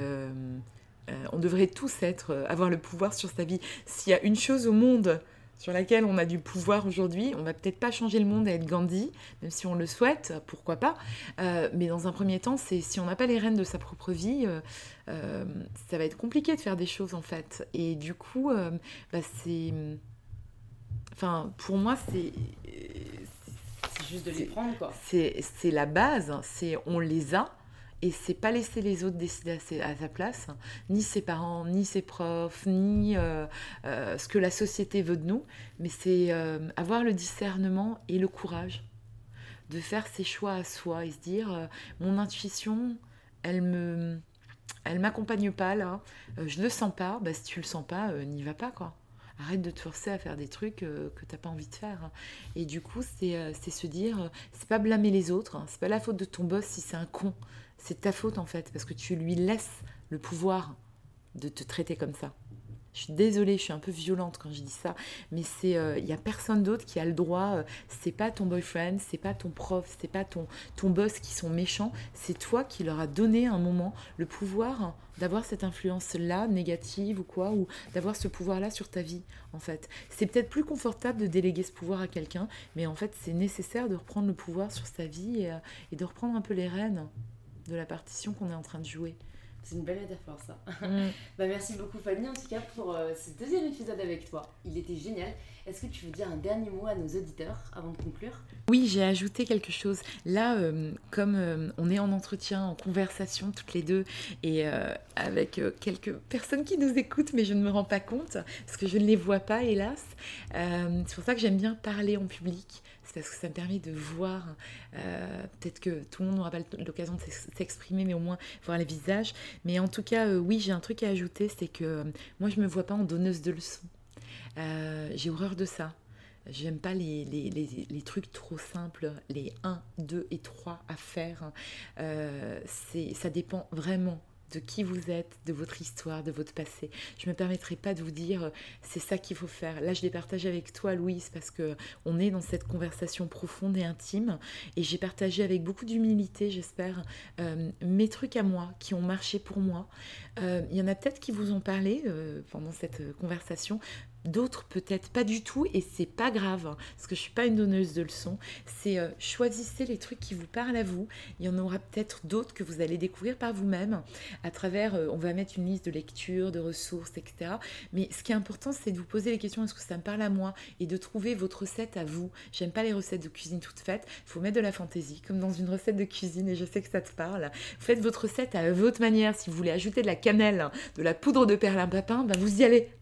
euh, on devrait tous être, euh, avoir le pouvoir sur sa vie. S'il y a une chose au monde sur laquelle on a du pouvoir aujourd'hui, on va peut-être pas changer le monde à être Gandhi, même si on le souhaite, pourquoi pas. Euh, mais dans un premier temps, c'est si on n'a pas les rênes de sa propre vie, ça va être compliqué de faire des choses en fait. Et du coup, bah, c'est, enfin, pour moi, c'est juste de les prendre quoi. C'est la base, c'est on les a et c'est pas laisser les autres décider à, sa place, ni ses parents, ni ses profs, ni euh, euh, ce que la société veut de nous, mais c'est euh, avoir le discernement et le courage de faire ses choix à soi et se dire mon intuition, elle me, elle m'accompagne pas là, je le sens pas, bah si tu le sens pas, n'y va pas quoi. Arrête de te forcer à faire des trucs que t'as pas envie de faire. Et du coup, c'est se dire, c'est pas blâmer les autres, hein. c'est pas la faute de ton boss si c'est un con c'est ta faute en fait, parce que tu lui laisses le pouvoir de te traiter comme ça. Je suis désolée, je suis un peu violente quand je dis ça, mais c'est, il euh, n'y a personne d'autre qui a le droit. Euh, c'est pas ton boyfriend, c'est pas ton prof, c'est pas ton ton boss qui sont méchants. C'est toi qui leur a donné un moment le pouvoir d'avoir cette influence-là négative ou quoi, ou d'avoir ce pouvoir-là sur ta vie. En fait, c'est peut-être plus confortable de déléguer ce pouvoir à quelqu'un, mais en fait, c'est nécessaire de reprendre le pouvoir sur sa vie et, euh, et de reprendre un peu les rênes de la partition qu'on est en train de jouer. C'est une belle métaphore ça. Mm. bah, merci beaucoup Fanny en tout cas pour euh, ce deuxième épisode avec toi. Il était génial. Est-ce que tu veux dire un dernier mot à nos auditeurs avant de conclure? Oui, j'ai ajouté quelque chose. Là, euh, comme euh, on est en entretien, en conversation toutes les deux, et avec quelques personnes qui nous écoutent, mais je ne me rends pas compte, parce que je ne les vois pas, hélas. c'est pour ça que j'aime bien parler en public parce que ça me permet de voir, euh, peut-être que tout le monde n'aura pas l'occasion de s'exprimer, mais au moins voir les visages. Mais en tout cas, euh, oui, j'ai un truc à ajouter, c'est que euh, moi, je ne me vois pas en donneuse de leçons. j'ai horreur de ça. J'aime pas les, les, les, trucs trop simples, les 1, 2 et 3 à faire. c'est ça dépend vraiment de qui vous êtes, de votre histoire, de votre passé. Je ne me permettrai pas de vous dire euh, c'est ça qu'il faut faire. Là, je les partage avec toi, Louise, parce que on est dans cette conversation profonde et intime, et j'ai partagé avec beaucoup d'humilité, j'espère, euh, mes trucs à moi qui ont marché pour moi. Euh, il y en a peut-être qui vous ont parlé pendant cette conversation. D'autres peut-être pas du tout, et c'est pas grave, hein, parce que je suis pas une donneuse de leçons. C'est euh, choisissez les trucs qui vous parlent à vous. Il y en aura peut-être d'autres que vous allez découvrir par vous-même à travers. euh, on va mettre une liste de lectures, de ressources, etc. Mais ce qui est important, c'est de vous poser les questions est-ce que ça me parle à moi? Et de trouver votre recette à vous. J'aime pas les recettes de cuisine toutes faites. Il faut mettre de la fantaisie, comme dans une recette de cuisine, et je sais que ça te parle. Faites votre recette à votre manière. Si vous voulez ajouter de la cannelle, de la poudre de perlimpinpin, ben vous y allez.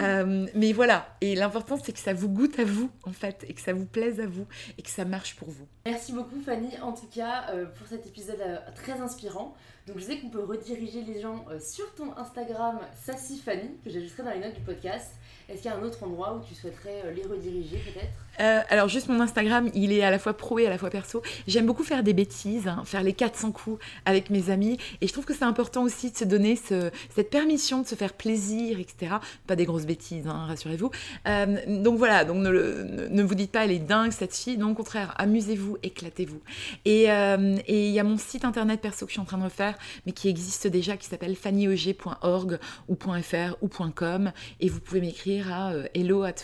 Euh, mais voilà, et l'important c'est que ça vous goûte à vous en fait, et que ça vous plaise à vous, et que ça marche pour vous. Merci beaucoup Fanny, en tout cas, euh, pour cet épisode euh, très inspirant. Donc je sais qu'on peut rediriger les gens sur ton Instagram Sassy Fanny, que j'ajouterai dans les notes du podcast. Est-ce qu'il y a un autre endroit où tu souhaiterais les rediriger peut-être? Euh, alors juste mon Instagram, il est à la fois pro et à la fois perso. J'aime beaucoup faire des bêtises, hein, faire les 400 coups avec mes amis, et je trouve que c'est important aussi de se donner ce- cette permission de se faire plaisir, etc. Pas des grosses bêtises, hein, rassurez-vous. Euh, donc voilà, donc ne, vous dites pas elle est dingue cette fille, non au contraire, amusez-vous, éclatez-vous. Et euh, et il y a mon site internet perso que je suis en train de refaire, mais qui existe déjà, qui s'appelle fannyauger.org ou .fr ou .com, et vous pouvez m'écrire à hello at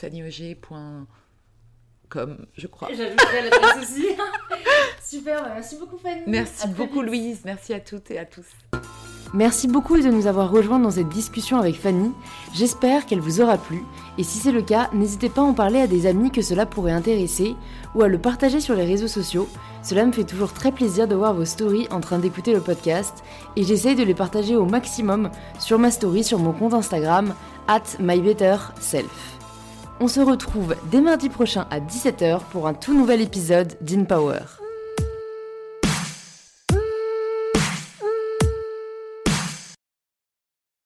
fannyauger.com, je crois. J'ajouterai l'adresse aussi. Super, bah, merci beaucoup Fanny. Merci À beaucoup. Louise, merci à toutes et à tous. Merci beaucoup de nous avoir rejoints dans cette discussion avec Fanny. J'espère qu'elle vous aura plu. Et si c'est le cas, n'hésitez pas à en parler à des amis que cela pourrait intéresser ou à le partager sur les réseaux sociaux. Cela me fait toujours très plaisir de voir vos stories en train d'écouter le podcast et j'essaye de les partager au maximum sur ma story sur mon compte Instagram at mybetterself. On se retrouve dès mardi prochain à 17h pour un tout nouvel épisode d'InPower.